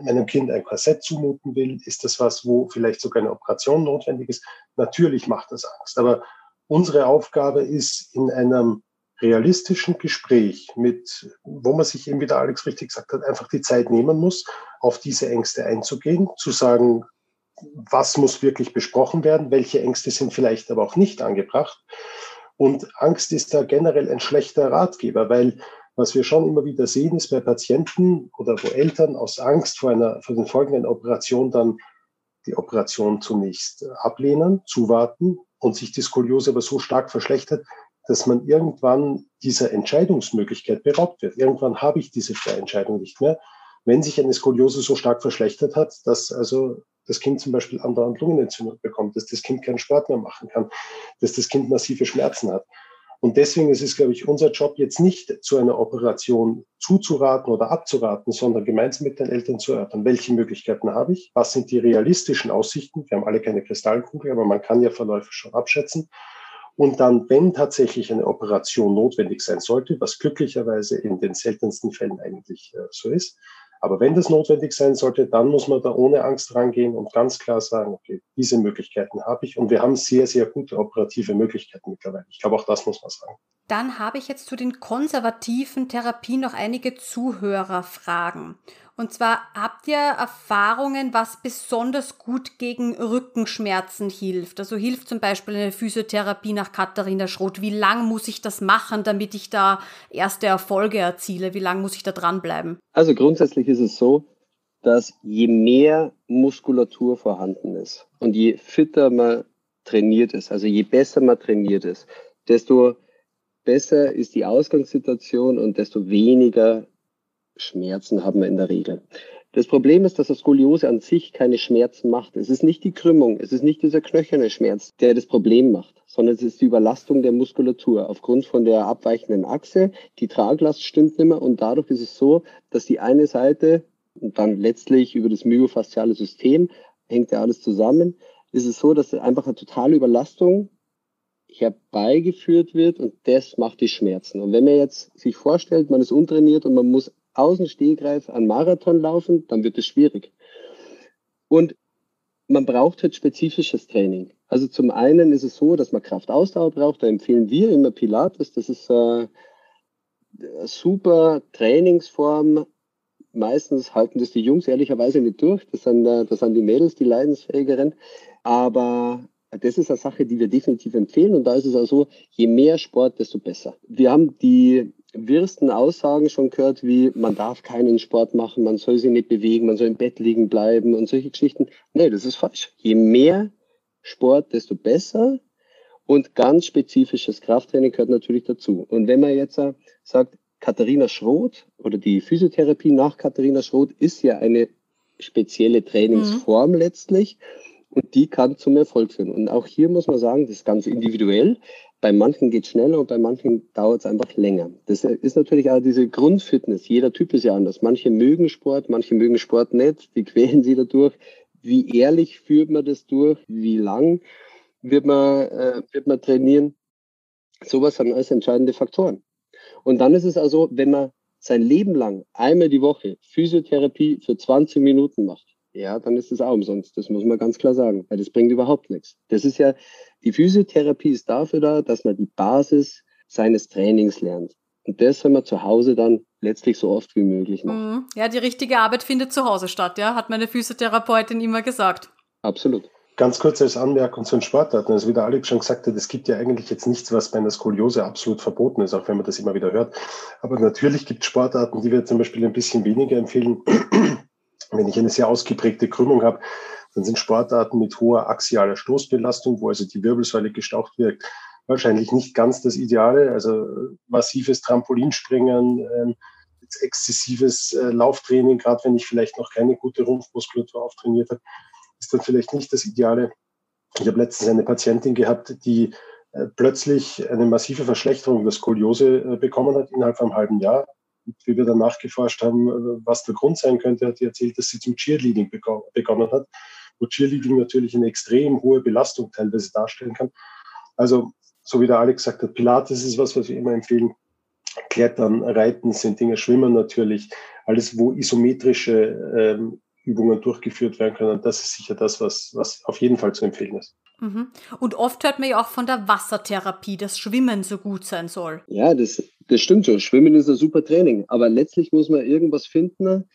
meinem Kind ein Korsett zumuten will? Ist das was, wo vielleicht sogar eine Operation notwendig ist? Natürlich macht das Angst. Aber unsere Aufgabe ist in einem realistischen Gespräch mit, wo man sich eben, wie der Alex richtig gesagt hat, einfach die Zeit nehmen muss, auf diese Ängste einzugehen, zu sagen, was muss wirklich besprochen werden, welche Ängste sind vielleicht aber auch nicht angebracht. Und Angst ist da generell ein schlechter Ratgeber, weil was wir schon immer wieder sehen, ist bei Patienten oder wo Eltern aus Angst vor einer, vor den folgenden Operation dann die Operation zunächst ablehnen, zuwarten und sich die Skoliose aber so stark verschlechtert, dass man irgendwann dieser Entscheidungsmöglichkeit beraubt wird. Irgendwann habe ich diese freie Entscheidung nicht mehr, wenn sich eine Skoliose so stark verschlechtert hat, dass also das Kind zum Beispiel andauernd Lungenentzündung bekommt, dass das Kind keinen Sport mehr machen kann, dass das Kind massive Schmerzen hat. Und deswegen ist es, glaube ich, unser Job jetzt nicht zu einer Operation zuzuraten oder abzuraten, sondern gemeinsam mit den Eltern zu erörtern, welche Möglichkeiten habe ich, was sind die realistischen Aussichten. Wir haben alle keine Kristallkugel, aber man kann ja Verläufe schon abschätzen. Und dann, wenn tatsächlich eine Operation notwendig sein sollte, was glücklicherweise in den seltensten Fällen eigentlich äh, so ist, aber wenn das notwendig sein sollte, dann muss man da ohne Angst rangehen und ganz klar sagen, okay, diese Möglichkeiten habe ich und wir haben sehr, sehr gute operative Möglichkeiten mittlerweile. Ich glaube, auch das muss man sagen. Dann habe ich jetzt zu den konservativen Therapien noch einige Zuhörerfragen. Und zwar habt ihr Erfahrungen, was besonders gut gegen Rückenschmerzen hilft? Also hilft zum Beispiel eine Physiotherapie nach Katharina Schroth. Wie lang muss ich das machen, damit ich da erste Erfolge erziele? Wie lang muss ich da dranbleiben? Also grundsätzlich ist es so, dass je mehr Muskulatur vorhanden ist und je fitter man trainiert ist, also je besser man trainiert ist, desto besser ist die Ausgangssituation und desto weniger Schmerzen haben wir in der Regel. Das Problem ist, dass das Skoliose an sich keine Schmerzen macht. Es ist nicht die Krümmung, es ist nicht dieser knöcherne Schmerz, der das Problem macht, sondern es ist die Überlastung der Muskulatur aufgrund von der abweichenden Achse. Die Traglast stimmt nicht mehr und dadurch ist es so, dass die eine Seite und dann letztlich über das myofasziale System hängt ja alles zusammen, ist es so, dass einfach eine totale Überlastung herbeigeführt wird und das macht die Schmerzen. Und wenn man jetzt sich vorstellt, man ist untrainiert und man muss außen Stehgreif an Marathon laufen, dann wird es schwierig. Und man braucht halt spezifisches Training. Also zum einen ist es so, dass man Kraftausdauer braucht. Da empfehlen wir immer Pilates. Das ist äh, eine super Trainingsform. Meistens halten das die Jungs ehrlicherweise nicht durch. Das sind, äh, das sind die Mädels, die leidensfähigeren. Aber das ist eine Sache, die wir definitiv empfehlen. Und da ist es auch so, je mehr Sport, desto besser. Wir haben die wirsten Aussagen schon gehört, wie man darf keinen Sport machen, man soll sich nicht bewegen, man soll im Bett liegen bleiben und solche Geschichten. Nee, das ist falsch. Je mehr Sport, desto besser. Und ganz spezifisches Krafttraining gehört natürlich dazu. Und wenn man jetzt sagt, Katharina Schroth oder die Physiotherapie nach Katharina Schroth ist ja eine spezielle Trainingsform mhm. letztlich und die kann zum Erfolg führen. Und auch hier muss man sagen, das ist ganz individuell. Bei manchen geht es schneller und bei manchen dauert es einfach länger. Das ist natürlich auch diese Grundfitness. Jeder Typ ist ja anders. Manche mögen Sport, manche mögen Sport nicht. Die quälen sie dadurch. Wie ehrlich führt man das durch? Wie lang wird man, äh, wird man trainieren? Sowas sind alles entscheidende Faktoren. Und dann ist es also, wenn man sein Leben lang einmal die Woche Physiotherapie für 20 Minuten macht, ja, dann ist es auch umsonst. Das muss man ganz klar sagen, weil das bringt überhaupt nichts. Das ist ja, die Physiotherapie ist dafür da, dass man die Basis seines Trainings lernt. Und das soll man zu Hause dann letztlich so oft wie möglich machen. Mhm. Ja, die richtige Arbeit findet zu Hause statt, ja, hat meine Physiotherapeutin immer gesagt. Absolut. Ganz kurz als Anmerkung zu den Sportarten. Also wie der Alex schon gesagt hat, es gibt ja eigentlich jetzt nichts, was bei einer Skoliose absolut verboten ist, auch wenn man das immer wieder hört. Aber natürlich gibt es Sportarten, die wir zum Beispiel ein bisschen weniger empfehlen. Wenn ich eine sehr ausgeprägte Krümmung habe, dann sind Sportarten mit hoher axialer Stoßbelastung, wo also die Wirbelsäule gestaucht wirkt, wahrscheinlich nicht ganz das Ideale. Also massives Trampolinspringen, ähm, exzessives äh, Lauftraining, gerade wenn ich vielleicht noch keine gute Rumpfmuskulatur auftrainiert habe, ist dann vielleicht nicht das Ideale. Ich habe letztens eine Patientin gehabt, die äh, plötzlich eine massive Verschlechterung der Skoliose äh, bekommen hat innerhalb von einem halben Jahr wie wir dann nachgeforscht haben, was der Grund sein könnte, hat sie erzählt, dass sie zum Cheerleading begonnen hat, wo Cheerleading natürlich eine extrem hohe Belastung teilweise darstellen kann. Also, so wie der Alex gesagt hat, Pilates ist was, was wir immer empfehlen. Klettern, Reiten sind Dinge, Schwimmen natürlich, alles, wo isometrische ähm, Übungen durchgeführt werden können. Das ist sicher das, was, was auf jeden Fall zu empfehlen ist. Mhm. Und oft hört man ja auch von der Wassertherapie, dass Schwimmen so gut sein soll. Ja, das, das stimmt schon. Schwimmen ist ein super Training. Aber letztlich muss man irgendwas finden,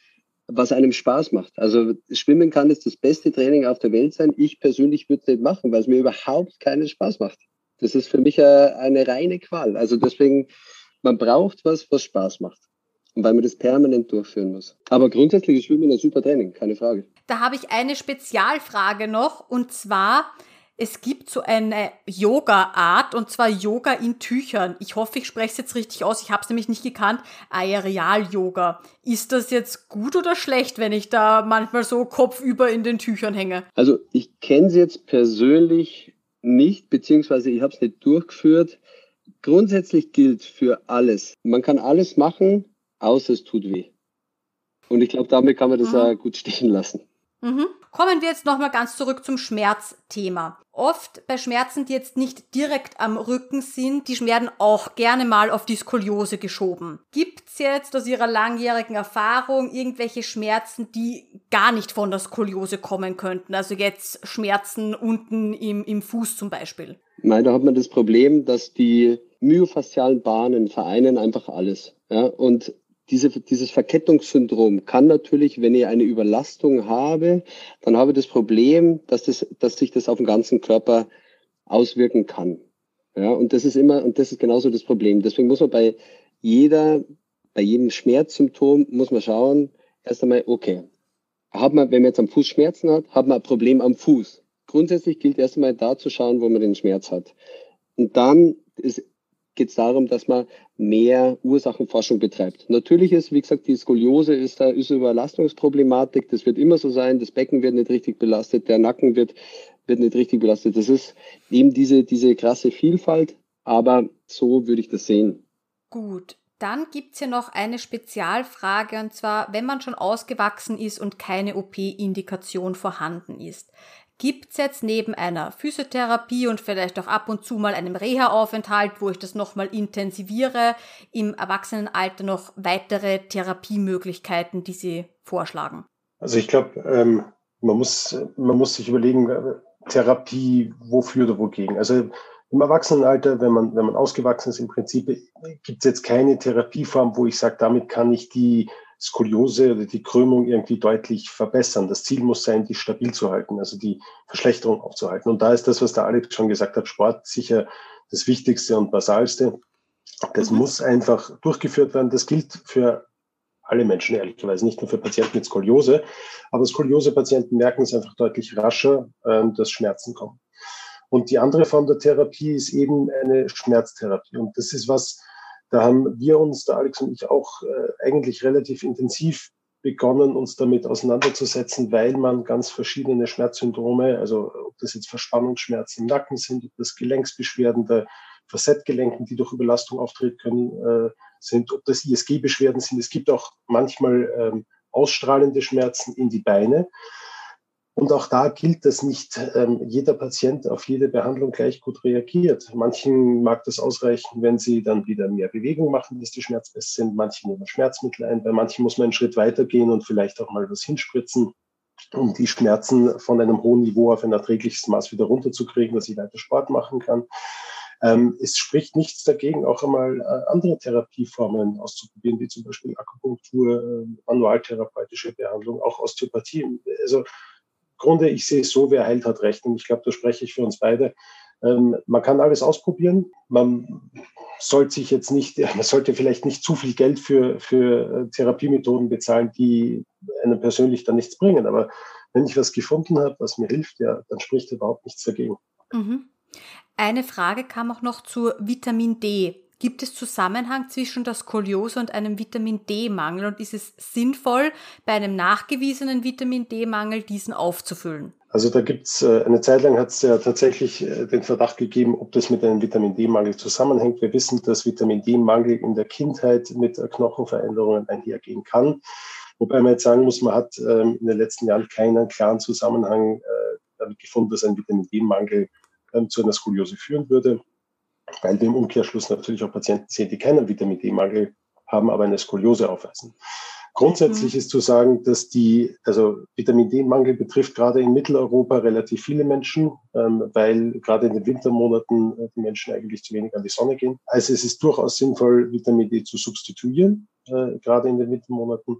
was einem Spaß macht. Also Schwimmen kann jetzt das beste Training auf der Welt sein. Ich persönlich würde es nicht machen, weil es mir überhaupt keinen Spaß macht. Das ist für mich eine, eine reine Qual. Also deswegen, man braucht was, was Spaß macht. Und weil man das permanent durchführen muss. Aber grundsätzlich ist Schwimmen ein super Training, keine Frage. Da habe ich eine Spezialfrage noch. Und zwar, es gibt so eine Yoga-Art und zwar Yoga in Tüchern. Ich hoffe, ich spreche es jetzt richtig aus. Ich habe es nämlich nicht gekannt. Aerial-Yoga. Ist das jetzt gut oder schlecht, wenn ich da manchmal so kopfüber in den Tüchern hänge? Also ich kenne es jetzt persönlich nicht, beziehungsweise ich habe es nicht durchgeführt. Grundsätzlich gilt für alles. Man kann alles machen, außer es tut weh. Und ich glaube, damit kann man das mhm. auch gut stehen lassen. Mhm. Kommen wir jetzt nochmal ganz zurück zum Schmerzthema. Oft bei Schmerzen, die jetzt nicht direkt am Rücken sind, die werden auch gerne mal auf die Skoliose geschoben. Gibt's jetzt aus Ihrer langjährigen Erfahrung irgendwelche Schmerzen, die gar nicht von der Skoliose kommen könnten? Also jetzt Schmerzen unten im, im Fuß zum Beispiel? Nein, da hat man das Problem, dass die myofaszialen Bahnen vereinen einfach alles. Ja? Und diese, dieses Verkettungssyndrom kann natürlich, wenn ich eine Überlastung habe, dann habe ich das Problem, dass, das, dass sich das auf den ganzen Körper auswirken kann. Ja, und das ist immer, und das ist genauso das Problem. Deswegen muss man bei jeder, bei jedem Schmerzsymptom muss man schauen, erst einmal, okay, hat man, wenn man jetzt am Fuß Schmerzen hat, hat man ein Problem am Fuß. Grundsätzlich gilt erst einmal da zu schauen, wo man den Schmerz hat. Und dann ist geht es darum, dass man mehr Ursachenforschung betreibt. Natürlich ist, wie gesagt, die Skoliose ist da ist Überlastungsproblematik. Das wird immer so sein. Das Becken wird nicht richtig belastet, der Nacken wird, wird nicht richtig belastet. Das ist eben diese, diese krasse Vielfalt. Aber so würde ich das sehen. Gut. Dann gibt's hier noch eine Spezialfrage, und zwar, wenn man schon ausgewachsen ist und keine OP-Indikation vorhanden ist. Gibt's jetzt neben einer Physiotherapie und vielleicht auch ab und zu mal einem Reha-Aufenthalt, wo ich das nochmal intensiviere, im Erwachsenenalter noch weitere Therapiemöglichkeiten, die Sie vorschlagen? Also ich glaube, ähm, man muss, man muss sich überlegen, Therapie, wofür oder wogegen. Also im Erwachsenenalter, wenn man, wenn man ausgewachsen ist, im Prinzip gibt es jetzt keine Therapieform, wo ich sage, damit kann ich die Skoliose oder die Krümmung irgendwie deutlich verbessern. Das Ziel muss sein, die stabil zu halten, also die Verschlechterung aufzuhalten. Und da ist das, was der Alex schon gesagt hat, Sport sicher das Wichtigste und Basalste. Das mhm. muss einfach durchgeführt werden. Das gilt für alle Menschen, ehrlicherweise, nicht nur für Patienten mit Skoliose. Aber Skoliose-Patienten merken es einfach deutlich rascher, äh, dass Schmerzen kommen. Und die andere Form der Therapie ist eben eine Schmerztherapie. Und das ist was, da haben wir uns, der Alex und ich, auch äh, eigentlich relativ intensiv begonnen, uns damit auseinanderzusetzen, weil man ganz verschiedene Schmerzsyndrome, also ob das jetzt Verspannungsschmerzen im Nacken sind, ob das Gelenksbeschwerden der Facetgelenken, die durch Überlastung auftreten können, äh, sind, ob das ISG-Beschwerden sind. Es gibt auch manchmal ähm, ausstrahlende Schmerzen in die Beine. Und auch da gilt, dass nicht ähm, jeder Patient auf jede Behandlung gleich gut reagiert. Manchen mag das ausreichen, wenn sie dann wieder mehr Bewegung machen, dass die schmerzfest sind. Manche nehmen Schmerzmittel ein. Bei manchen muss man einen Schritt weitergehen und vielleicht auch mal was hinspritzen, um die Schmerzen von einem hohen Niveau auf ein erträgliches Maß wieder runterzukriegen, dass ich weiter Sport machen kann. Ähm, es spricht nichts dagegen, auch einmal äh, andere Therapieformen auszuprobieren, wie zum Beispiel Akupunktur, äh, manualtherapeutische Behandlung, auch Osteopathie. Also Grunde, ich sehe es so, wer heilt, hat recht. Und ich glaube, da spreche ich für uns beide. Ähm, man kann alles ausprobieren. Man sollte sich jetzt nicht, man sollte vielleicht nicht zu viel Geld für, für äh, Therapiemethoden bezahlen, die einem persönlich dann nichts bringen. Aber wenn ich was gefunden habe, was mir hilft, ja, dann spricht überhaupt nichts dagegen. Mhm. Eine Frage kam auch noch zu Vitamin D. Gibt es Zusammenhang zwischen der Skoliose und einem Vitamin D-Mangel und ist es sinnvoll, bei einem nachgewiesenen Vitamin D-Mangel diesen aufzufüllen? Also da gibt es, äh, eine Zeit lang hat es ja tatsächlich äh, den Verdacht gegeben, ob das mit einem Vitamin D-Mangel zusammenhängt. Wir wissen, dass Vitamin D-Mangel in der Kindheit mit Knochenveränderungen einhergehen kann. Wobei man jetzt sagen muss, man hat ähm, in den letzten Jahren keinen klaren Zusammenhang äh, damit gefunden, dass ein Vitamin D-Mangel ähm, zu einer Skoliose führen würde weil wir im Umkehrschluss natürlich auch Patienten sehen, die keinen Vitamin D-Mangel haben, aber eine Skoliose aufweisen. Grundsätzlich mhm. ist zu sagen, dass die, also Vitamin D-Mangel betrifft gerade in Mitteleuropa relativ viele Menschen, ähm, weil gerade in den Wintermonaten äh, die Menschen eigentlich zu wenig an die Sonne gehen. Also es ist durchaus sinnvoll, Vitamin D zu substituieren, äh, gerade in den Wintermonaten.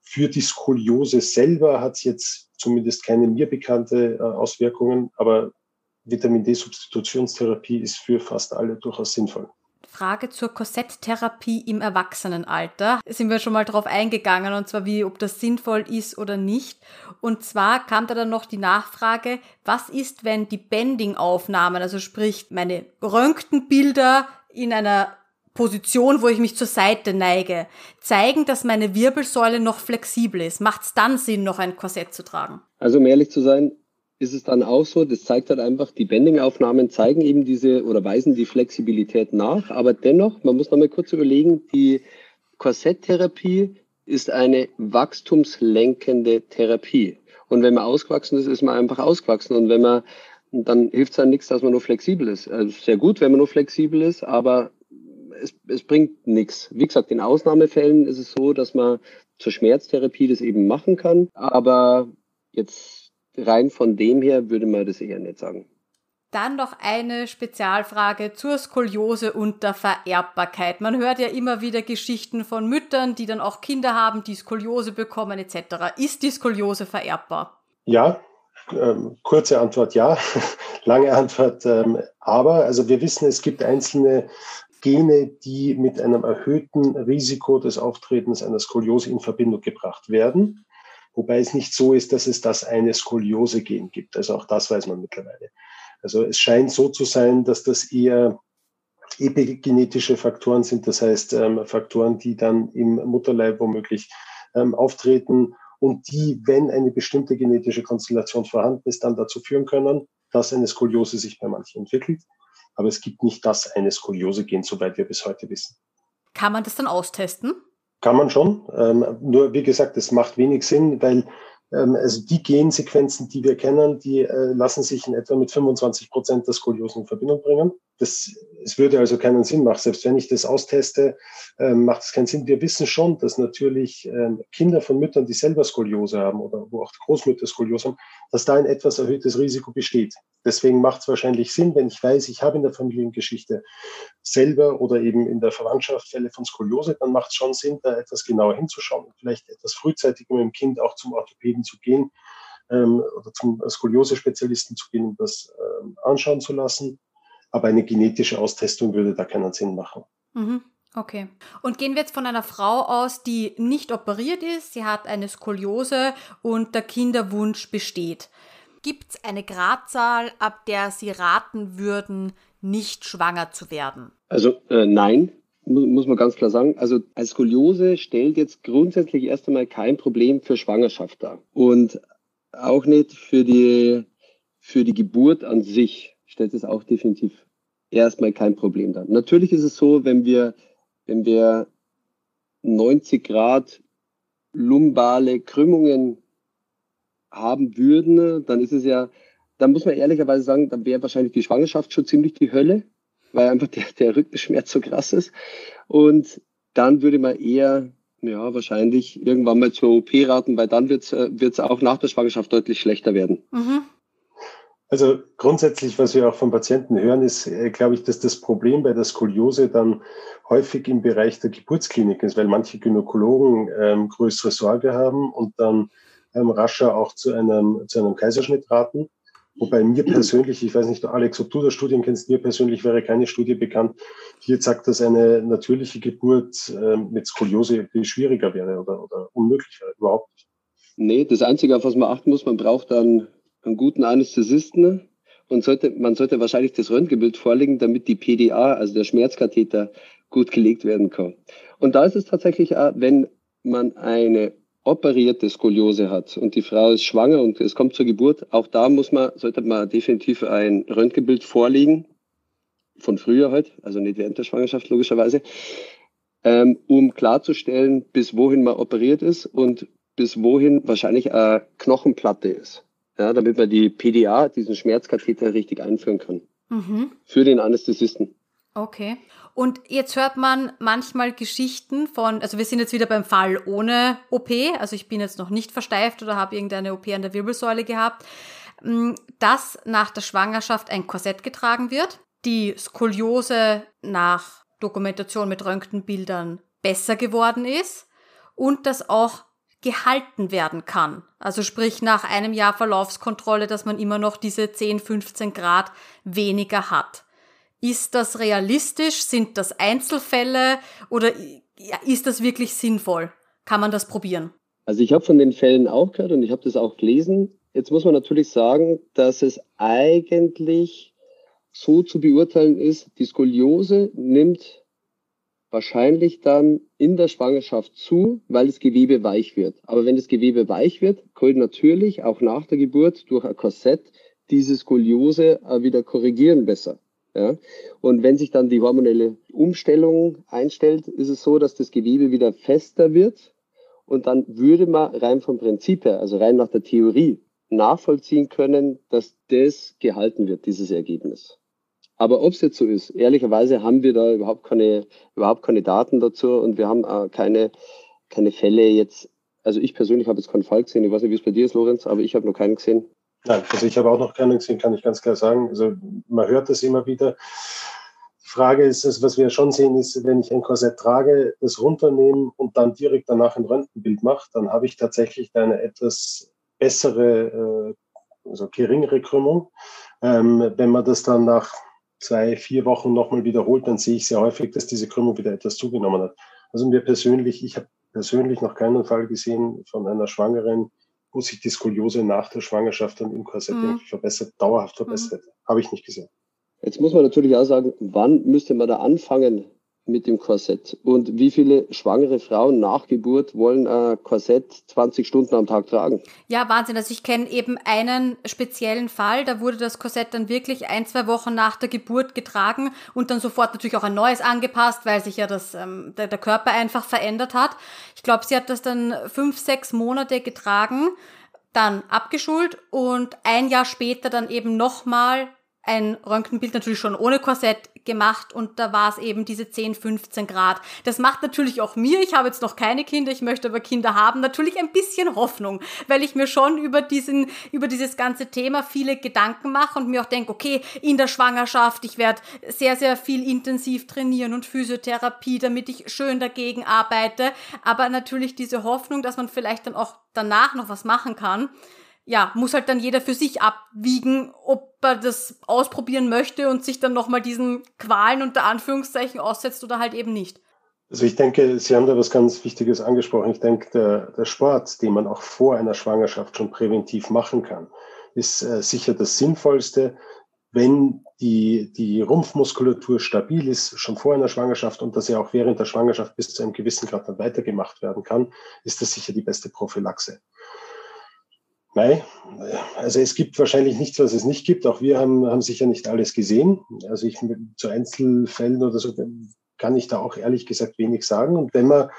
Für die Skoliose selber hat es jetzt zumindest keine mir bekannte äh, Auswirkungen, aber Vitamin D-Substitutionstherapie ist für fast alle durchaus sinnvoll. Frage zur Korsetttherapie im Erwachsenenalter. Da sind wir schon mal drauf eingegangen und zwar wie, ob das sinnvoll ist oder nicht. Und zwar kam da dann noch die Nachfrage, was ist, wenn die Bending-Aufnahmen, also sprich meine Röntgenbilder in einer Position, wo ich mich zur Seite neige, zeigen, dass meine Wirbelsäule noch flexibel ist. Macht es dann Sinn, noch ein Korsett zu tragen? Also um ehrlich zu sein, ist es dann auch so, das zeigt halt einfach, die Bending-Aufnahmen zeigen eben diese oder weisen die Flexibilität nach, aber dennoch, man muss noch mal kurz überlegen, die Korsetttherapie ist eine wachstumslenkende Therapie. Und wenn man ausgewachsen ist, ist man einfach ausgewachsen. Und wenn man, dann hilft es dann nichts, dass man nur flexibel ist. Also sehr gut, wenn man nur flexibel ist, aber es, es bringt nichts. Wie gesagt, in Ausnahmefällen ist es so, dass man zur Schmerztherapie das eben machen kann. Aber jetzt rein von dem her würde man das eher nicht sagen. Dann noch eine Spezialfrage zur Skoliose und der Vererbbarkeit. Man hört ja immer wieder Geschichten von Müttern, die dann auch Kinder haben, die Skoliose bekommen etc. Ist die Skoliose vererbbar? Ja, ähm, kurze Antwort ja, lange Antwort ähm, aber. Also wir wissen, es gibt einzelne Gene, die mit einem erhöhten Risiko des Auftretens einer Skoliose in Verbindung gebracht werden. Wobei es nicht so ist, dass es das eine Skoliose-Gen gibt. Also auch das weiß man mittlerweile. Also es scheint so zu sein, dass das eher epigenetische Faktoren sind, das heißt ähm, Faktoren, die dann im Mutterleib womöglich ähm, auftreten und die, wenn eine bestimmte genetische Konstellation vorhanden ist, dann dazu führen können, dass eine Skoliose sich bei manchen entwickelt. Aber es gibt nicht das eine Skoliose-Gen, soweit wir bis heute wissen. Kann man das dann austesten? Kann man schon. Ähm, nur wie gesagt, es macht wenig Sinn, weil Ähm, also die Gensequenzen, die wir kennen, die äh, lassen sich in etwa mit 25 Prozent der Skoliose in Verbindung bringen. Das, es würde also keinen Sinn machen. Selbst wenn ich das austeste, ähm, macht es keinen Sinn. Wir wissen schon, dass natürlich ähm, Kinder von Müttern, die selber Skoliose haben oder wo auch Großmütter Skoliose haben, dass da ein etwas erhöhtes Risiko besteht. Deswegen macht es wahrscheinlich Sinn, wenn ich weiß, ich habe in der Familiengeschichte selber oder eben in der Verwandtschaft Fälle von Skoliose, dann macht es schon Sinn, da etwas genauer hinzuschauen und vielleicht etwas frühzeitig mit dem Kind auch zum Orthopäden zu gehen ähm, oder zum Skoliose-Spezialisten zu gehen, um das ähm, anschauen zu lassen. Aber eine genetische Austestung würde da keinen Sinn machen. Mhm. Okay. Und gehen wir jetzt von einer Frau aus, die nicht operiert ist, sie hat eine Skoliose und der Kinderwunsch besteht. Gibt es eine Gradzahl, ab der Sie raten würden, nicht schwanger zu werden? Also äh, nein, muss, muss man ganz klar sagen. Also als Skoliose stellt jetzt grundsätzlich erst einmal kein Problem für Schwangerschaft dar. Und auch nicht für die, für die Geburt an sich stellt es auch definitiv erstmal kein Problem dar. Natürlich ist es so, wenn wir, wenn wir 90 Grad lumbale Krümmungen haben würden, dann ist es ja, dann muss man ehrlicherweise sagen, dann wäre wahrscheinlich die Schwangerschaft schon ziemlich die Hölle, weil einfach der, der Rückenschmerz so krass ist. Und dann würde man eher, ja, wahrscheinlich irgendwann mal zur OP raten, weil dann wird es äh, auch nach der Schwangerschaft deutlich schlechter werden. Mhm. Also grundsätzlich, was wir auch von Patienten hören, ist, äh, glaube ich, dass das Problem bei der Skoliose dann häufig im Bereich der Geburtsklinik ist, weil manche Gynäkologen ähm, größere Sorge haben und dann ähm, rascher auch zu einem, zu einem Kaiserschnitt raten. Wobei mir persönlich, ich weiß nicht, Alex, ob du das Studien kennst, mir persönlich wäre keine Studie bekannt, die jetzt sagt, dass eine natürliche Geburt ähm, mit Skoliose schwieriger wäre oder, oder unmöglich wäre. Überhaupt nicht. Nee, das Einzige, auf was man achten muss, man braucht dann einen guten Anästhesisten und sollte, man sollte wahrscheinlich das Röntgenbild vorlegen, damit die PDA, also der Schmerzkatheter, gut gelegt werden kann. Und da ist es tatsächlich, auch, wenn man eine operierte Skoliose hat und die Frau ist schwanger und es kommt zur Geburt, auch da muss man, sollte man definitiv ein Röntgenbild vorlegen, von früher halt, also nicht während der Schwangerschaft logischerweise, ähm, um klarzustellen, bis wohin man operiert ist und bis wohin wahrscheinlich eine Knochenplatte ist ja, damit man die PDA, diesen Schmerzkatheter, richtig einführen kann. Mhm. Für den Anästhesisten. Okay. Und jetzt hört man manchmal Geschichten von, also wir sind jetzt wieder beim Fall ohne OP, also ich bin jetzt noch nicht versteift oder habe irgendeine OP an der Wirbelsäule gehabt, mm, dass nach der Schwangerschaft ein Korsett getragen wird, die Skoliose nach Dokumentation mit Röntgenbildern besser geworden ist und dass auch gehalten werden kann. Also sprich nach einem Jahr Verlaufskontrolle, dass man immer noch diese 10, 15 Grad weniger hat. Ist das realistisch? Sind das Einzelfälle? Oder ist das wirklich sinnvoll? Kann man das probieren? Also ich habe von den Fällen auch gehört und ich habe das auch gelesen. Jetzt muss man natürlich sagen, dass es eigentlich so zu beurteilen ist, die Skoliose nimmt wahrscheinlich dann in der Schwangerschaft zu, weil das Gewebe weich wird. Aber wenn das Gewebe weich wird, kann natürlich auch nach der Geburt durch ein Korsett diese Skoliose wieder korrigieren besser. Ja? Und wenn sich dann die hormonelle Umstellung einstellt, ist es so, dass das Gewebe wieder fester wird. Und dann würde man rein vom Prinzip her, also rein nach der Theorie, nachvollziehen können, dass das gehalten wird, dieses Ergebnis. Aber ob es jetzt so ist, ehrlicherweise haben wir da überhaupt keine, überhaupt keine Daten dazu und wir haben äh, keine, keine Fälle jetzt. Also ich persönlich habe jetzt keinen Fall gesehen. Ich weiß nicht, wie es bei dir ist, Lorenz, aber ich habe noch keinen gesehen. Nein, also ich habe auch noch keinen gesehen, kann ich ganz klar sagen. Also man hört das immer wieder. Die Frage ist, also was wir schon sehen, ist, wenn ich ein Korsett trage, das runternehmen und dann direkt danach ein Röntgenbild mache, dann habe ich tatsächlich eine etwas bessere, äh, also geringere Krümmung. Ähm, wenn man das dann nach zwei, vier Wochen nochmal wiederholt, dann sehe ich sehr häufig, dass diese Krümmung wieder etwas zugenommen hat. Also mir persönlich, ich habe persönlich noch keinen Fall gesehen von einer Schwangeren, wo sich die Skoliose nach der Schwangerschaft dann im Korsett mhm. irgendwie verbessert, dauerhaft verbessert. Mhm. Habe ich nicht gesehen. Jetzt muss man natürlich auch sagen, wann müsste man da anfangen, mit dem Korsett. Und wie viele schwangere Frauen nach Geburt wollen ein Korsett 20 Stunden am Tag tragen? Ja, Wahnsinn. Also ich kenne eben einen speziellen Fall, da wurde das Korsett dann wirklich ein, zwei Wochen nach der Geburt getragen und dann sofort natürlich auch ein neues angepasst, weil sich ja das, ähm, der, der Körper einfach verändert hat. Ich glaube, sie hat das dann fünf, sechs Monate getragen dann abgeschult und ein Jahr später dann eben nochmal ein Röntgenbild natürlich schon ohne Korsett gemacht und da war es eben diese 10, 15 Grad. Das macht natürlich auch mir, ich habe jetzt noch keine Kinder, ich möchte aber Kinder haben, natürlich ein bisschen Hoffnung, weil ich mir schon über diesen, über dieses ganze Thema viele Gedanken mache und mir auch denke, okay, in der Schwangerschaft, ich werde sehr, sehr viel intensiv trainieren und Physiotherapie, damit ich schön dagegen arbeite, aber natürlich diese Hoffnung, dass man vielleicht dann auch danach noch was machen kann, ja, muss halt dann jeder für sich abwiegen, ob er das ausprobieren möchte und sich dann nochmal diesen Qualen unter Anführungszeichen aussetzt oder halt eben nicht. Also ich denke, Sie haben da was ganz Wichtiges angesprochen. Ich denke, der, der Sport, den man auch vor einer Schwangerschaft schon präventiv machen kann, ist äh, sicher das Sinnvollste, wenn die, die Rumpfmuskulatur stabil ist, schon vor einer Schwangerschaft und dass ja auch während der Schwangerschaft bis zu einem gewissen Grad dann weitergemacht werden kann, ist das sicher die beste Prophylaxe. Nein, also es gibt wahrscheinlich nichts, was es nicht gibt. Auch wir haben, haben sicher nicht alles gesehen. Also ich zu Einzelfällen oder so kann ich da auch ehrlich gesagt wenig sagen. Und wenn man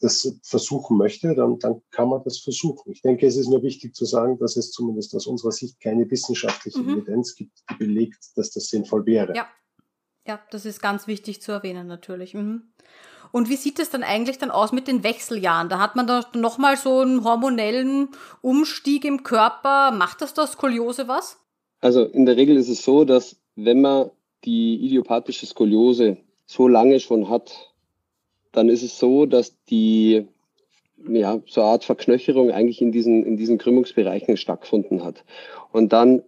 das versuchen möchte, dann, dann kann man das versuchen. Ich denke, es ist nur wichtig zu sagen, dass es zumindest aus unserer Sicht keine wissenschaftliche mhm. Evidenz gibt, die belegt, dass das sinnvoll wäre. Ja, ja das ist ganz wichtig zu erwähnen natürlich. Mhm. Und wie sieht es dann eigentlich dann aus mit den Wechseljahren? Da hat man da nochmal so einen hormonellen Umstieg im Körper. Macht das da Skoliose was? Also in der Regel ist es so, dass wenn man die idiopathische Skoliose so lange schon hat, dann ist es so, dass die ja, so eine Art Verknöcherung eigentlich in diesen, in diesen Krümmungsbereichen stattgefunden hat. Und dann,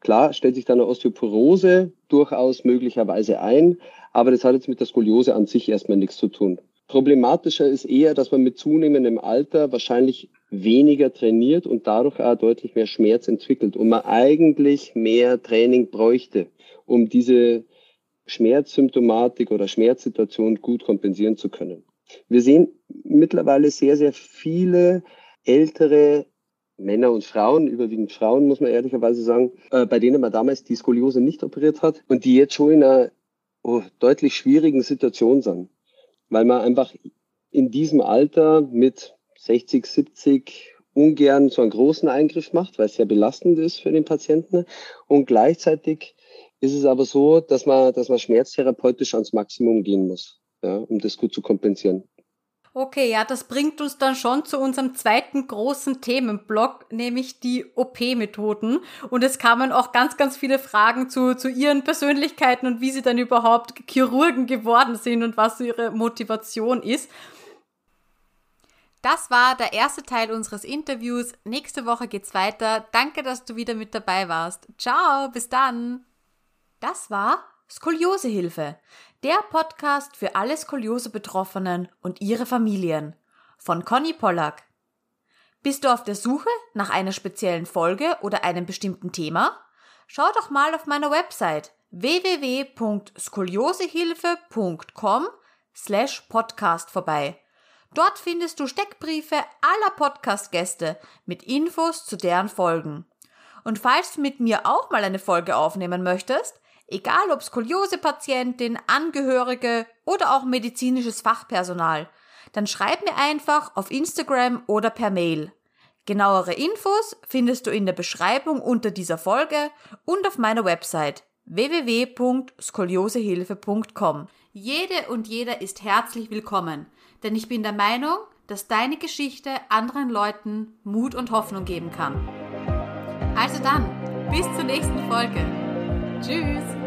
klar, stellt sich dann eine Osteoporose durchaus möglicherweise ein, aber das hat jetzt mit der Skoliose an sich erstmal nichts zu tun. Problematischer ist eher, dass man mit zunehmendem Alter wahrscheinlich weniger trainiert und dadurch auch deutlich mehr Schmerz entwickelt und man eigentlich mehr Training bräuchte, um diese Schmerzsymptomatik oder Schmerzsituation gut kompensieren zu können. Wir sehen mittlerweile sehr, sehr viele ältere Männer und Frauen, überwiegend Frauen, muss man ehrlicherweise sagen, äh, bei denen man damals die Skoliose nicht operiert hat und die jetzt schon in einer deutlich schwierigen Situation sind, weil man einfach in diesem Alter mit 60, 70 ungern so einen großen Eingriff macht, weil es sehr belastend ist für den Patienten. Und gleichzeitig ist es aber so, dass man, dass man schmerztherapeutisch ans Maximum gehen muss, ja, um das gut zu kompensieren. Okay, ja, das bringt uns dann schon zu unserem zweiten großen Themenblock, nämlich die OP-Methoden. Und es kamen auch ganz, ganz viele Fragen zu, zu ihren Persönlichkeiten und wie sie dann überhaupt Chirurgen geworden sind und was ihre Motivation ist. Das war der erste Teil unseres Interviews. Nächste Woche geht's weiter. Danke, dass du wieder mit dabei warst. Ciao, bis dann. Das war Skoliosehilfe der Podcast für alle Skoliose-Betroffenen und ihre Familien von Conny Pollack. Bist du auf der Suche nach einer speziellen Folge oder einem bestimmten Thema? Schau doch mal auf meiner Website www.skoliosehilfe.com slash podcast vorbei. Dort findest du Steckbriefe aller Podcast-Gäste mit Infos zu deren Folgen. Und falls du mit mir auch mal eine Folge aufnehmen möchtest, Egal ob Skoliose-Patientin, Angehörige oder auch medizinisches Fachpersonal, dann schreib mir einfach auf Instagram oder per Mail. Genauere Infos findest du in der Beschreibung unter dieser Folge und auf meiner Website www.skoliosehilfe.com. Jede und jeder ist herzlich willkommen, denn ich bin der Meinung, dass deine Geschichte anderen Leuten Mut und Hoffnung geben kann. Also dann, bis zur nächsten Folge. Tschüss!